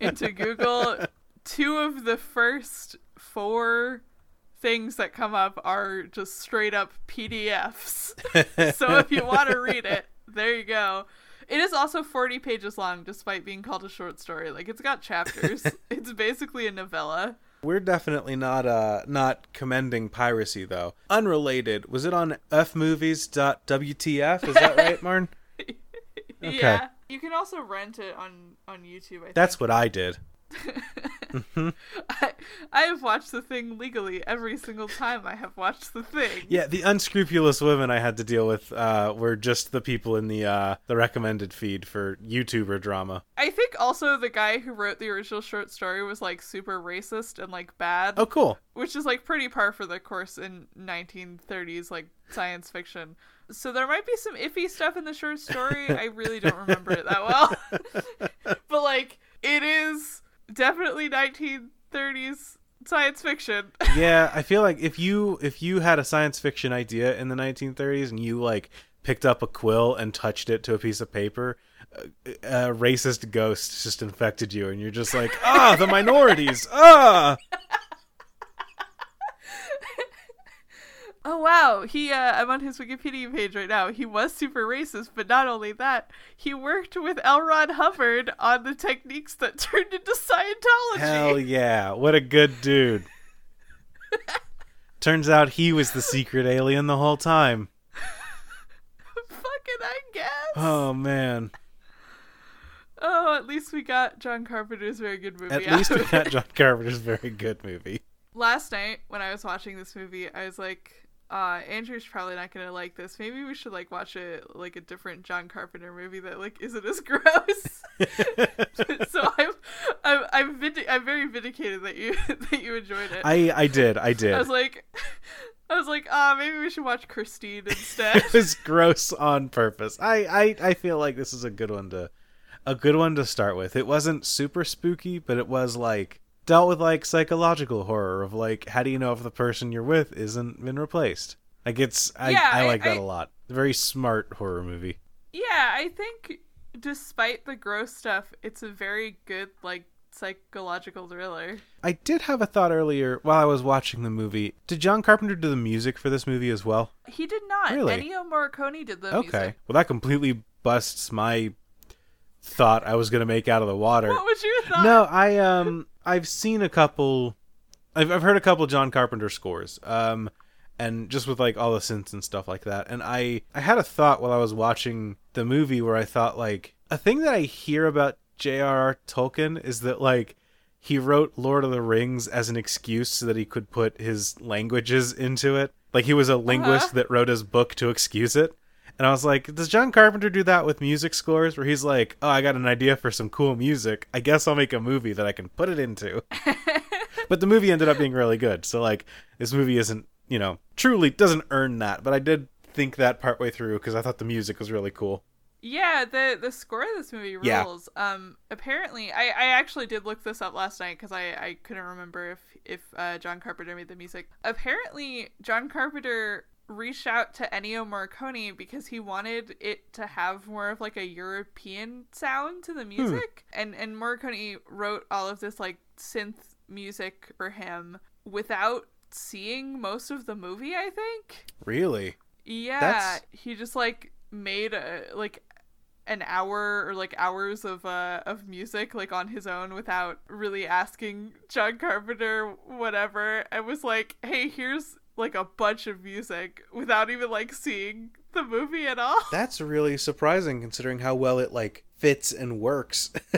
into Google, two of the first four things that come up are just straight up PDFs. so if you want to read it, there you go. It is also 40 pages long, despite being called a short story. Like it's got chapters. it's basically a novella. We're definitely not uh not commending piracy though. Unrelated. Was it on fmovies.wtf? Is that right, Martin? Yeah. You can also rent it on on YouTube. I think. That's what I did. I, I have watched the thing legally every single time I have watched the thing. Yeah, the unscrupulous women I had to deal with uh, were just the people in the uh, the recommended feed for YouTuber drama. I think also the guy who wrote the original short story was like super racist and like bad. Oh, cool. Which is like pretty par for the course in 1930s like science fiction. So there might be some iffy stuff in the short story. I really don't remember it that well. but like it is definitely 1930s science fiction. yeah, I feel like if you if you had a science fiction idea in the 1930s and you like picked up a quill and touched it to a piece of paper, a, a racist ghost just infected you and you're just like, "Ah, the minorities. Ah." Oh wow, he uh, I'm on his Wikipedia page right now. He was super racist, but not only that, he worked with L. Ron Hubbard on the techniques that turned into Scientology. Hell yeah. What a good dude. Turns out he was the secret alien the whole time. Fucking I guess. Oh man. Oh, at least we got John Carpenter's very good movie. At least we got. John Carpenter's very good movie. Last night when I was watching this movie, I was like, uh, Andrew's probably not gonna like this. Maybe we should like watch a like a different John Carpenter movie that like isn't as gross. so I'm I'm I'm, vindi- I'm very vindicated that you that you enjoyed it. I I did. I did. I was like, I was like, ah, maybe we should watch Christine instead. it was gross on purpose. I, I I feel like this is a good one to a good one to start with. It wasn't super spooky, but it was like dealt with like psychological horror of like how do you know if the person you're with isn't been replaced? Like it's I, Yeah, I I- like that I- a lot. Very smart horror movie. yeah, I think despite the gross stuff, it's a very good like psychological thriller. I did have a thought earlier while I was watching the movie. Did John Carpenter do the music for this movie as well? He did not. Really? Ennio Morricone did the music. Okay. music. Well, that completely busts my thought I was going to make out of the water. What was your thought? No, I um I've seen a couple I've I've heard a couple John Carpenter scores. Um and just with like all the synths and stuff like that. And I I had a thought while I was watching the movie where I thought like a thing that I hear about J.R.R. Tolkien is that like he wrote Lord of the Rings as an excuse so that he could put his languages into it. Like he was a linguist Uh-huh. that wrote his book to excuse it. And I was like, does John Carpenter do that with music scores where he's like, oh, I got an idea for some cool music. I guess I'll make a movie that I can put it into. but the movie ended up being really good. So, like, this movie isn't, you know, truly doesn't earn that. But I did think that partway through because I thought the music was really cool. Yeah, the the score of this movie Yeah. rules. Um, apparently, I, I actually did look this up last night because I, I couldn't remember if if uh, John Carpenter made the music. Apparently, John Carpenter reached out to Ennio Morricone because he wanted it to have more of like a European sound to the music, and and Morricone wrote all of this like synth music for him without seeing most of the movie. I think. Really? Yeah, That's- he just like made a like an hour or like hours of uh of music like on his own without really asking John Carpenter whatever. I was like, "Hey, here's like a bunch of music without even like seeing the movie at all." That's really surprising considering how well it, like, fits and works.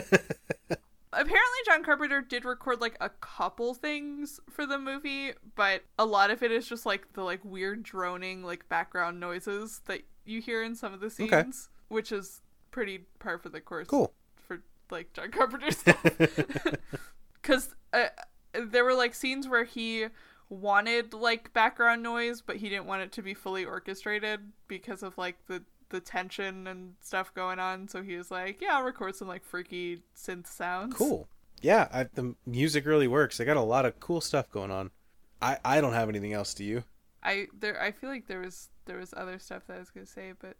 Apparently John Carpenter did record like a couple things for the movie, but a lot of it is just like the like weird droning like background noises that you hear in some of the scenes, Okay. which is pretty par for the course. cool. for like John Carpenter stuff. Because uh, there were like scenes where he wanted like background noise, but he didn't want it to be fully orchestrated because of like the the tension and stuff going on. So he was like, "Yeah, I'll record some like freaky synth sounds." Cool. Yeah, I, the music really works. They got a lot of cool stuff going on. I, I don't have anything else. Do you? I there I feel like there was there was other stuff that I was gonna say, but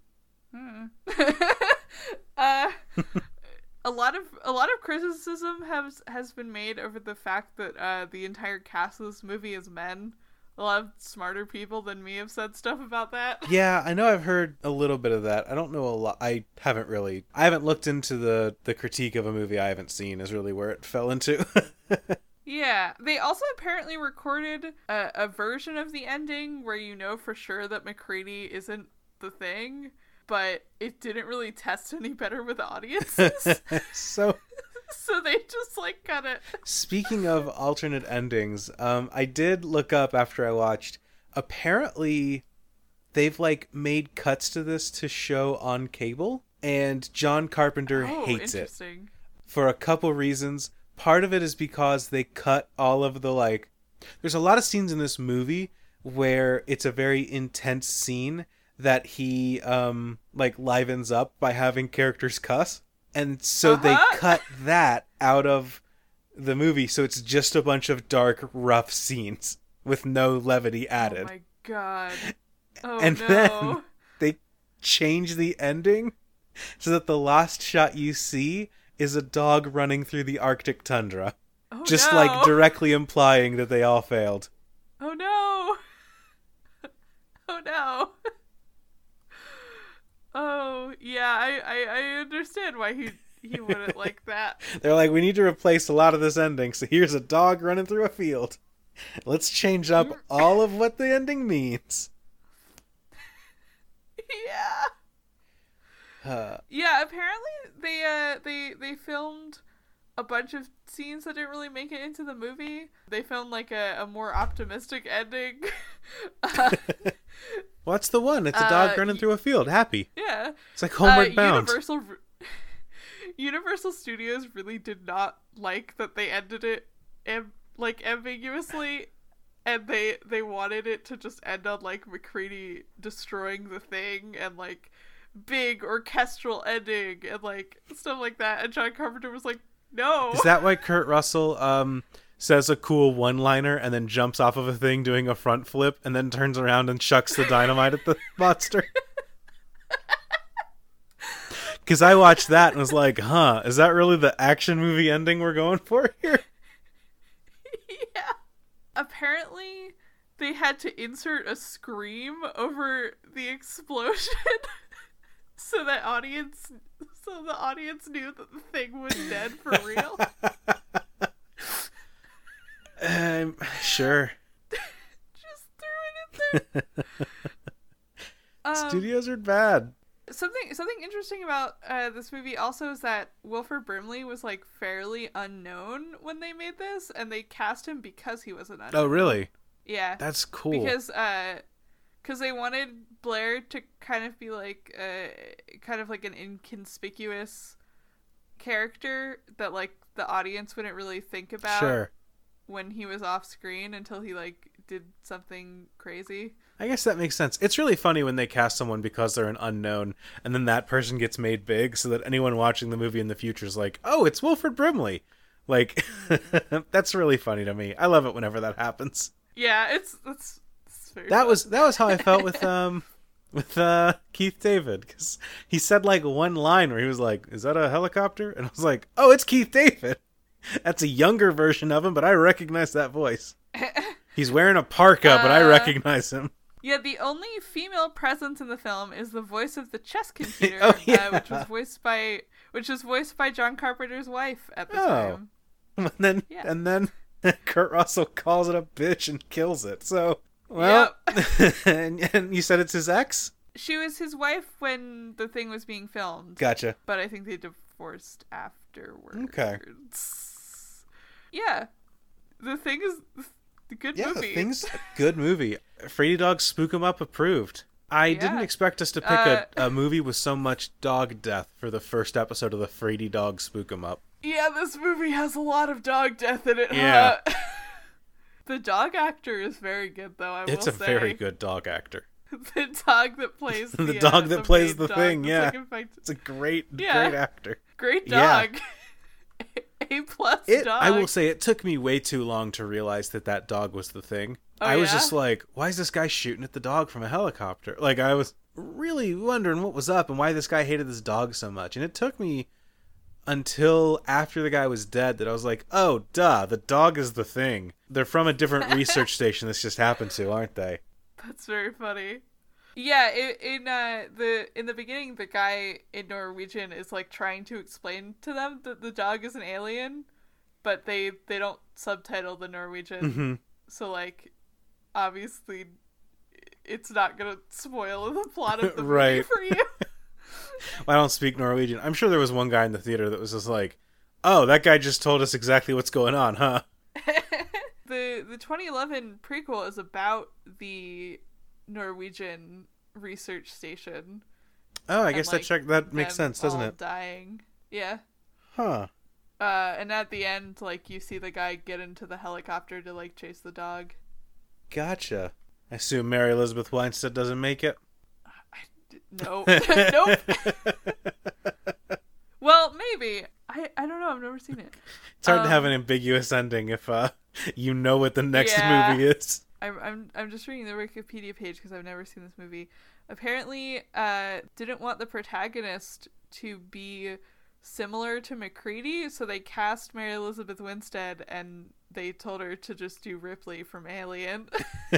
hmm. uh, a lot of a lot of criticism has has been made over the fact that uh, the entire cast of this movie is men. A lot of smarter people than me have said stuff about that. Yeah, I know I've heard a little bit of that. I don't know a lot. I haven't really. I haven't looked into the the critique of a movie I haven't seen. Is really where it fell into. Yeah, they also apparently recorded a, a version of the ending where you know for sure that MacReady isn't the thing, but it didn't really test any better with audiences. so so they just like cut it. Speaking of alternate endings, um, I did look up after I watched. Apparently, they've like made cuts to this to show on cable, and John Carpenter Oh, hates it for a couple reasons. Part of it is because they cut all of the like. There's a lot of scenes in this movie where it's a very intense scene that he um like livens up by having characters cuss, and so they Uh-huh. cut that out of the movie, so it's just a bunch of dark, rough scenes with no levity Oh added. my god. Oh And no. then- they change the ending so that the last shot you see is a dog running through the Arctic tundra, oh, just no. like directly implying that they all failed. Oh no. Oh no. Oh yeah, I, I, I understand why he he wouldn't like that. They're like, we need to replace a lot of this ending, so here's a dog running through a field. Let's change up all of what the ending means. yeah. Uh, Yeah, apparently they uh they they filmed a bunch of scenes that didn't really make it into the movie. They filmed like a, a more optimistic ending. uh, what's the one? It's a dog Uh, running y- through a field, happy. yeah. It's like Homeward uh, Bound. Universal Universal Studios really did not like that they ended it am- like ambiguously and they they wanted it to just end on like MacReady destroying the thing and like big orchestral ending and like stuff like that and John Carpenter was like no Is that why Kurt Russell um says a cool one-liner and then jumps off of a thing doing a front flip and then turns around and chucks the dynamite at the monster? Because I watched that and was like, "Huh, is that really the action movie ending we're going for here?" yeah. Apparently, they had to insert a scream over the explosion, so that audience, so the audience knew that the thing was dead for real. Um, sure. Just threw it in there. Um, Studios are bad. something something interesting about uh, this movie also is that Wilford Brimley was like fairly unknown when they made this, and they cast him because he was an unknown. Oh, really? yeah. That's cool. because uh because they wanted blair to kind of be like uh kind of like an inconspicuous character that like the audience wouldn't really think about sure. When he was off screen until he like did something crazy I guess that makes sense. It's really funny when they cast someone because they're an unknown, and then that person gets made big, so that anyone watching the movie in the future is like, "Oh, it's Wilford Brimley." Like, that's really funny to me. I love it whenever that happens. yeah it's it's very That fun. was that was how I felt with um with uh Keith David because he said like one line where he was like, "Is that a helicopter?" And I was like, "Oh, it's Keith David." That's a younger version of him, but I recognize that voice. He's wearing a parka, but I Uh, recognize him. yeah the only female presence in the film is the voice of the chess computer Oh, yeah. uh, which was voiced by which was voiced by john carpenter's wife at the Oh. time And then Yeah. and then Kurt Russell calls it a bitch and kills it. So well, and, and you said it's his ex. She was his wife when the thing was being filmed, Gotcha. but I think they divorced afterwards. Okay. Yeah. The thing is the good Yeah, movie. the thing's a good movie. Frady Dog Spook 'em Up approved. I didn't expect us to pick Uh, a, a movie with so much dog death for the first episode of the Frady Dog Spook 'em Up. Yeah, this movie has a lot of dog death in it. Yeah. huh? the dog actor is very good though, I It's a say. very good dog actor. the dog that plays the, The uh, dog that plays the dog thing, yeah. like. It's a great, Yeah. great actor. Great Yeah. A plus It, dog. I will say, it took me way too long to realize that that dog was the thing. Oh, I was yeah? just like, why is this guy shooting at the dog from a helicopter? Like, I was really wondering what was up and why this guy hated this dog so much. And it took me until after the guy was dead that I was like, oh, duh, the dog is the thing. They're from a different research station this just happened to, aren't they? That's very funny. Yeah, in, in uh the in the beginning, the guy in Norwegian is like trying to explain to them that the dog is an alien, but they they don't subtitle the Norwegian, hmm so like obviously it's not gonna spoil the plot of the movie Right. for you. I don't speak Norwegian. I'm sure there was one guy in the theater that was just like, Oh, that guy just told us exactly what's going on, huh? the the 2011 prequel is about the Norwegian research station. Oh, I and, guess like, that check that makes sense, doesn't it? Dying. Yeah. Huh. Uh, and at the end, like you see the guy get into the helicopter to like chase the dog. Gotcha. I assume Mary Elizabeth Winstead doesn't make it. No, nope. well, maybe. I I don't know. I've never seen it. It's hard to have Um, an ambiguous ending if uh you know what the next Yeah. movie is. I'm I'm I'm just reading the Wikipedia page because I've never seen this movie. Apparently, uh, didn't want the protagonist to be similar to MacReady, so they cast Mary Elizabeth Winstead and they told her to just do Ripley from Alien.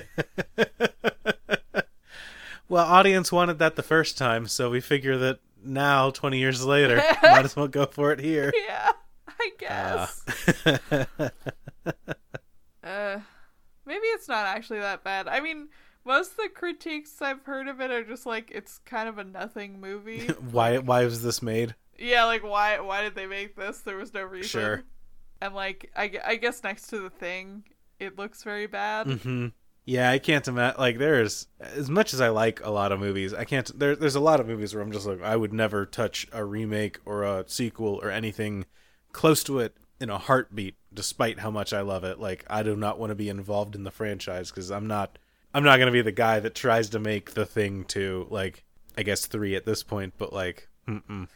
well, audience wanted that the first time, so we figure that now, 20 years later, might as well go for it here. yeah, I Uh, guess. Uh, maybe it's not actually that bad. I mean, most of the critiques I've heard of it are just like it's kind of a nothing movie. why why was this made? yeah, like why why did they make this? There was no reason. Sure. And like I, I guess next to the thing, it looks very bad. hmm Yeah, I can't imagine. Like, there's as much as I like a lot of movies, I can't. There, there's a lot of movies where I'm just like, I would never touch a remake or a sequel or anything close to it in a heartbeat, despite how much I love it. Like, I do not want to be involved in the franchise because I'm not. I'm not gonna be the guy that tries to make the thing to like, I guess three at this point, but like,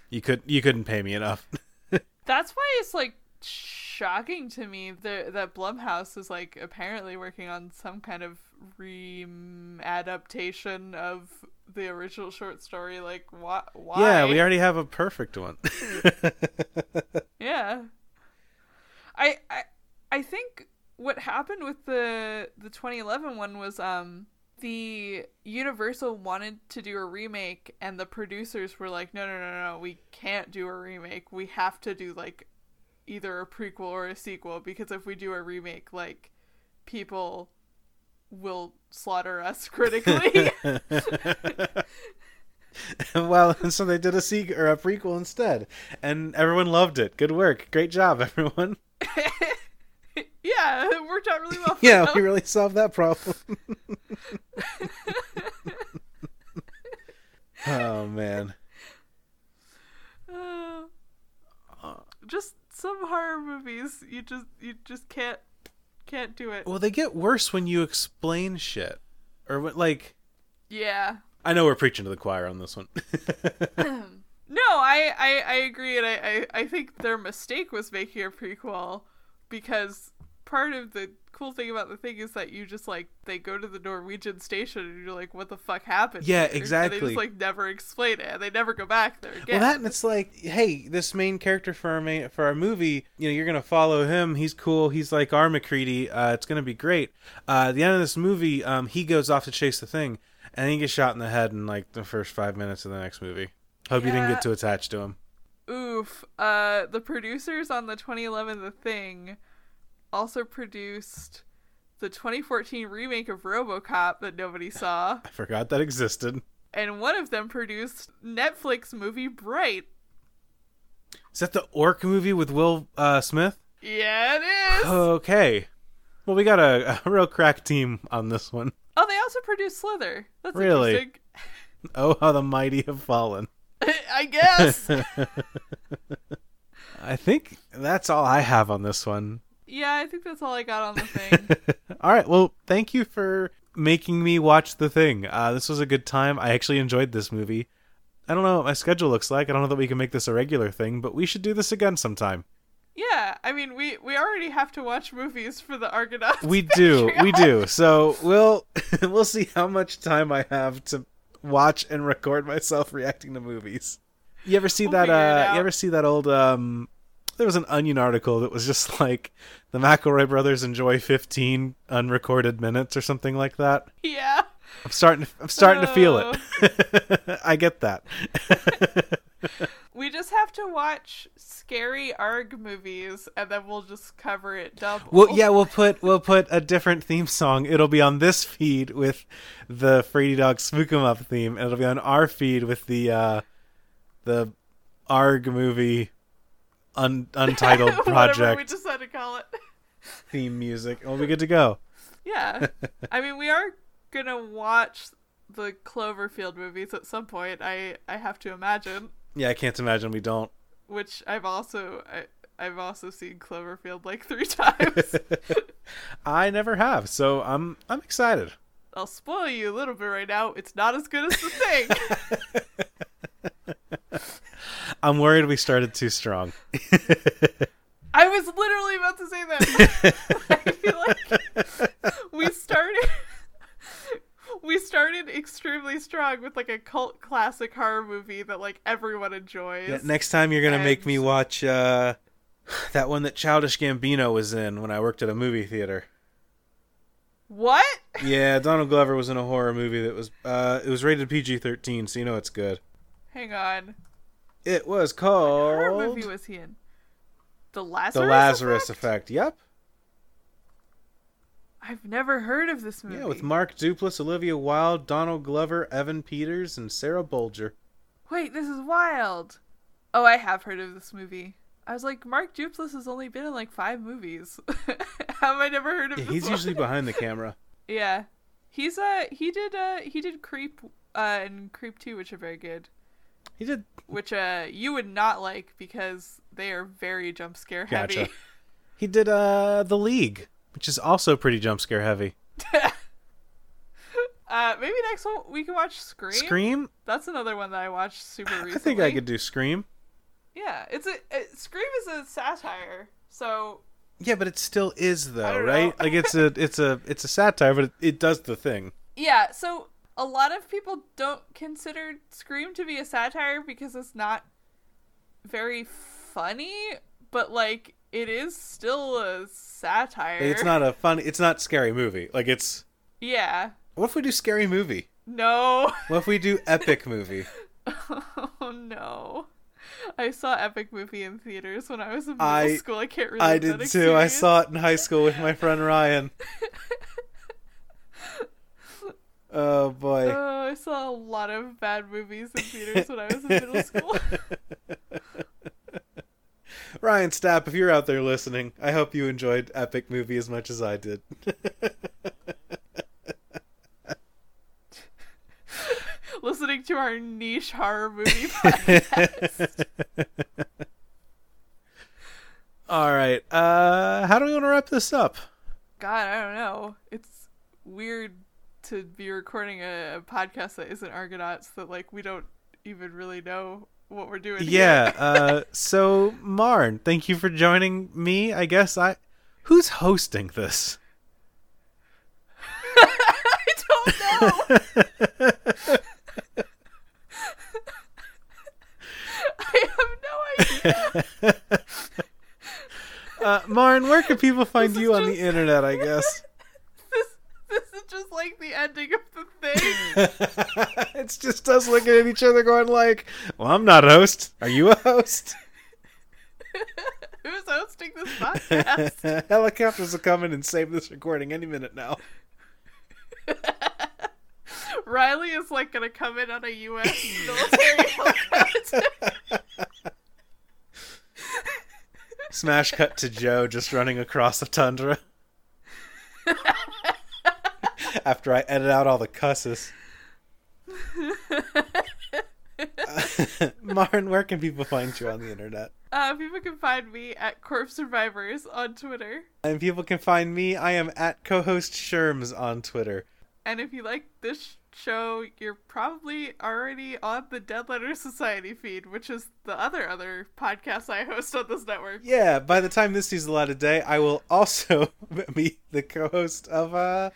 you could you couldn't pay me enough. That's why it's like shocking to me that that Blumhouse is like apparently working on some kind of re adaptation of the original short story. Like, why? Why? yeah, we already have a perfect one. Yeah. I I I think what happened with the the 2011 one was um the Universal wanted to do a remake and the producers were like no no no no we can't do a remake we have to do like either a prequel or a sequel because if we do a remake like people will slaughter us critically well, and so they did a sequel or a prequel instead, and everyone loved it. Good work, great job, everyone. yeah it worked out really well for Yeah, them. we really solved that problem. oh man, Uh, just some horror movies you just you just can't can't do it well, they get worse when you explain shit, or what? Like, yeah I know we're preaching to the choir on this one. no I, I i agree and I, I i think their mistake was making a prequel because part of the cool thing about the thing is that you just like they go to the norwegian station and you're like what the fuck happened Yeah, here? And they just like never explain it and they never go back there again Well, that and it's like, hey, this main character for our main, for our movie, you know, you're gonna follow him. He's cool. He's like our MacReady. Uh, it's gonna be great. Uh, at the end of this movie, um, he goes off to chase the thing, and he gets shot in the head in like the first five minutes of the next movie. Hope you didn't get too attached to him. Oof. Uh, the producers on the 2011 The Thing also produced the 2014 remake of RoboCop that nobody saw, I forgot that existed. and one of them produced Netflix movie Bright. Is that the Orc movie with Will uh, Smith? Yeah, it is. Okay. Well, we got a, a real crack team on this one. oh, they also produced Slither. That's Really? interesting. Oh, how the mighty have fallen. I guess. I think that's all I have on this one. yeah, I think that's all I got on the thing. All right. Well, thank you for making me watch the thing. Uh, this was a good time. I actually enjoyed this movie. I don't know what my schedule looks like. I don't know that we can make this a regular thing, but we should do this again sometime. yeah, I mean, we we already have to watch movies for the Argonauts. We do. we do. So we'll we'll see how much time I have to watch and record myself reacting to movies. You ever see We'll that? Uh, you ever see that old? Um, there was an Onion article that was just like the McElroy brothers enjoy 15 unrecorded minutes or something like that. Yeah. I'm starting. To, I'm starting to feel Oh. it. I get that. Just have to watch scary ARG movies and then we'll just cover it double. well, yeah, we'll put we'll put a different theme song. It'll be on this feed with the Frady Dog Spook 'em Up theme, and it'll be on our feed with the uh the ARG movie un- untitled Whatever we project decide to call it. theme music. We'll be good to go. Yeah. I mean, we are gonna watch the Cloverfield movies at some point. I I have to imagine, Yeah, I can't imagine we don't. which I've also I, I've also seen Cloverfield like three times. I never have, so I'm I'm excited. I'll spoil you a little bit right now. It's not as good as the thing. I'm worried we started too strong. I was literally about to say that. I feel like we started we started extremely strong with like a cult classic horror movie that like everyone enjoys. Yeah, next time you're gonna make me watch uh, that one that Childish Gambino was in when I worked at a movie theater. what? Yeah, Donald Glover was in a horror movie that was uh, it was rated PG-13, so you know it's good. Hang on. It was What horror called movie was he in? The Lazarus. The Lazarus Effect? Effect. Yep. I've never heard of this movie. Yeah, with Mark Duplass, Olivia Wilde, Donald Glover, Evan Peters, and Sarah Bolger. Wait, this is wild. Oh, I have heard of this movie. I was like, Mark Duplass has only been in like five movies. How have I never heard of Yeah, he's one? usually behind the camera. Yeah, he's uh he did uh he did Creep uh and Creep Two, which are very good. He did Which uh you would not like because they are very jump scare heavy. He did uh The League, which is also pretty jump scare heavy. uh, maybe next one we can watch Scream. Scream? That's another one that I watched super recently. I think I could do Scream. Yeah, it's a it, Scream is a satire, so Yeah, but it still is though, right? like it's a it's a it's a satire, but it, it does the thing. yeah. So a lot of people don't consider Scream to be a satire because it's not very funny, but like it is still a satire. It's not a fun. It's not scary movie. Like it's. Yeah. What if we do scary movie? No. What if we do epic movie? oh no. I saw Epic Movie in theaters when I was in middle I- school. I can't really. I did too. I saw it in high school with my friend Ryan. Oh boy. Oh, I saw a lot of bad movies in theaters when I was in middle school. Ryan Stapp, if you're out there listening, I hope you enjoyed Epic Movie as much as I did. Listening to our niche horror movie podcast. All right. Uh, how do we want to wrap this up? God, I don't know. It's weird to be recording a, a podcast that isn't Argonauts that like we don't even really know what we're doing. here. Yeah. Uh, so Marn, thank you for joining me. I guess I. Who's hosting this? I don't know. I have no idea. Uh, Marn, where can people find This you on the internet? I guess. This this is just like the ending of the thing. it's just us looking at each other, going like, "Well, I'm not a host. Are you a host?" Who's hosting this podcast? Helicopters will come in and save this recording any minute now. Riley is like gonna come in on a U.S. military helicopter. Smash cut to Joe just running across the tundra. After I edit out all the cusses. Martin, where can people find you on the internet? Uh, people can find me at Corpse Survivors on Twitter. And people can find me. I am at co-host Sherms on Twitter. And if you like this show, you're probably already on the Dead Letter Society feed, which is the other other podcast I host on this network. Yeah, by the time this sees the light of day, I will also be the co-host of uh,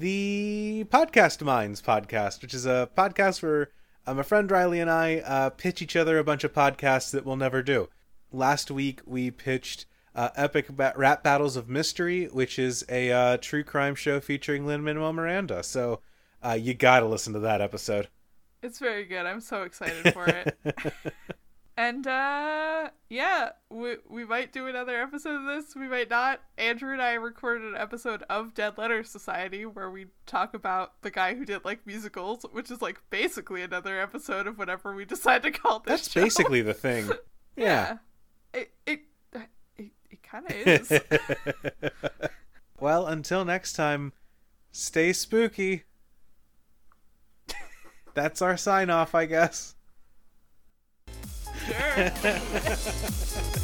the Podcast Minds podcast, which is a podcast where my friend Riley and I uh, pitch each other a bunch of podcasts that we'll never do. Last week we pitched uh, Epic ba- Rap Battles of Mystery, which is a uh, true crime show featuring Lin Manuel Miranda. So uh, you gotta listen to that episode. It's very good. I'm so excited for it. and uh yeah, we we might do another episode of this. We might not. Andrew and I recorded an episode of Dead Letter Society where we talk about the guy who did like musicals, which is like basically another episode of whatever we decide to call this. That's show. basically the thing. Yeah. It it it kind of is. well, until next time, stay spooky. That's our sign off, I guess. Sure.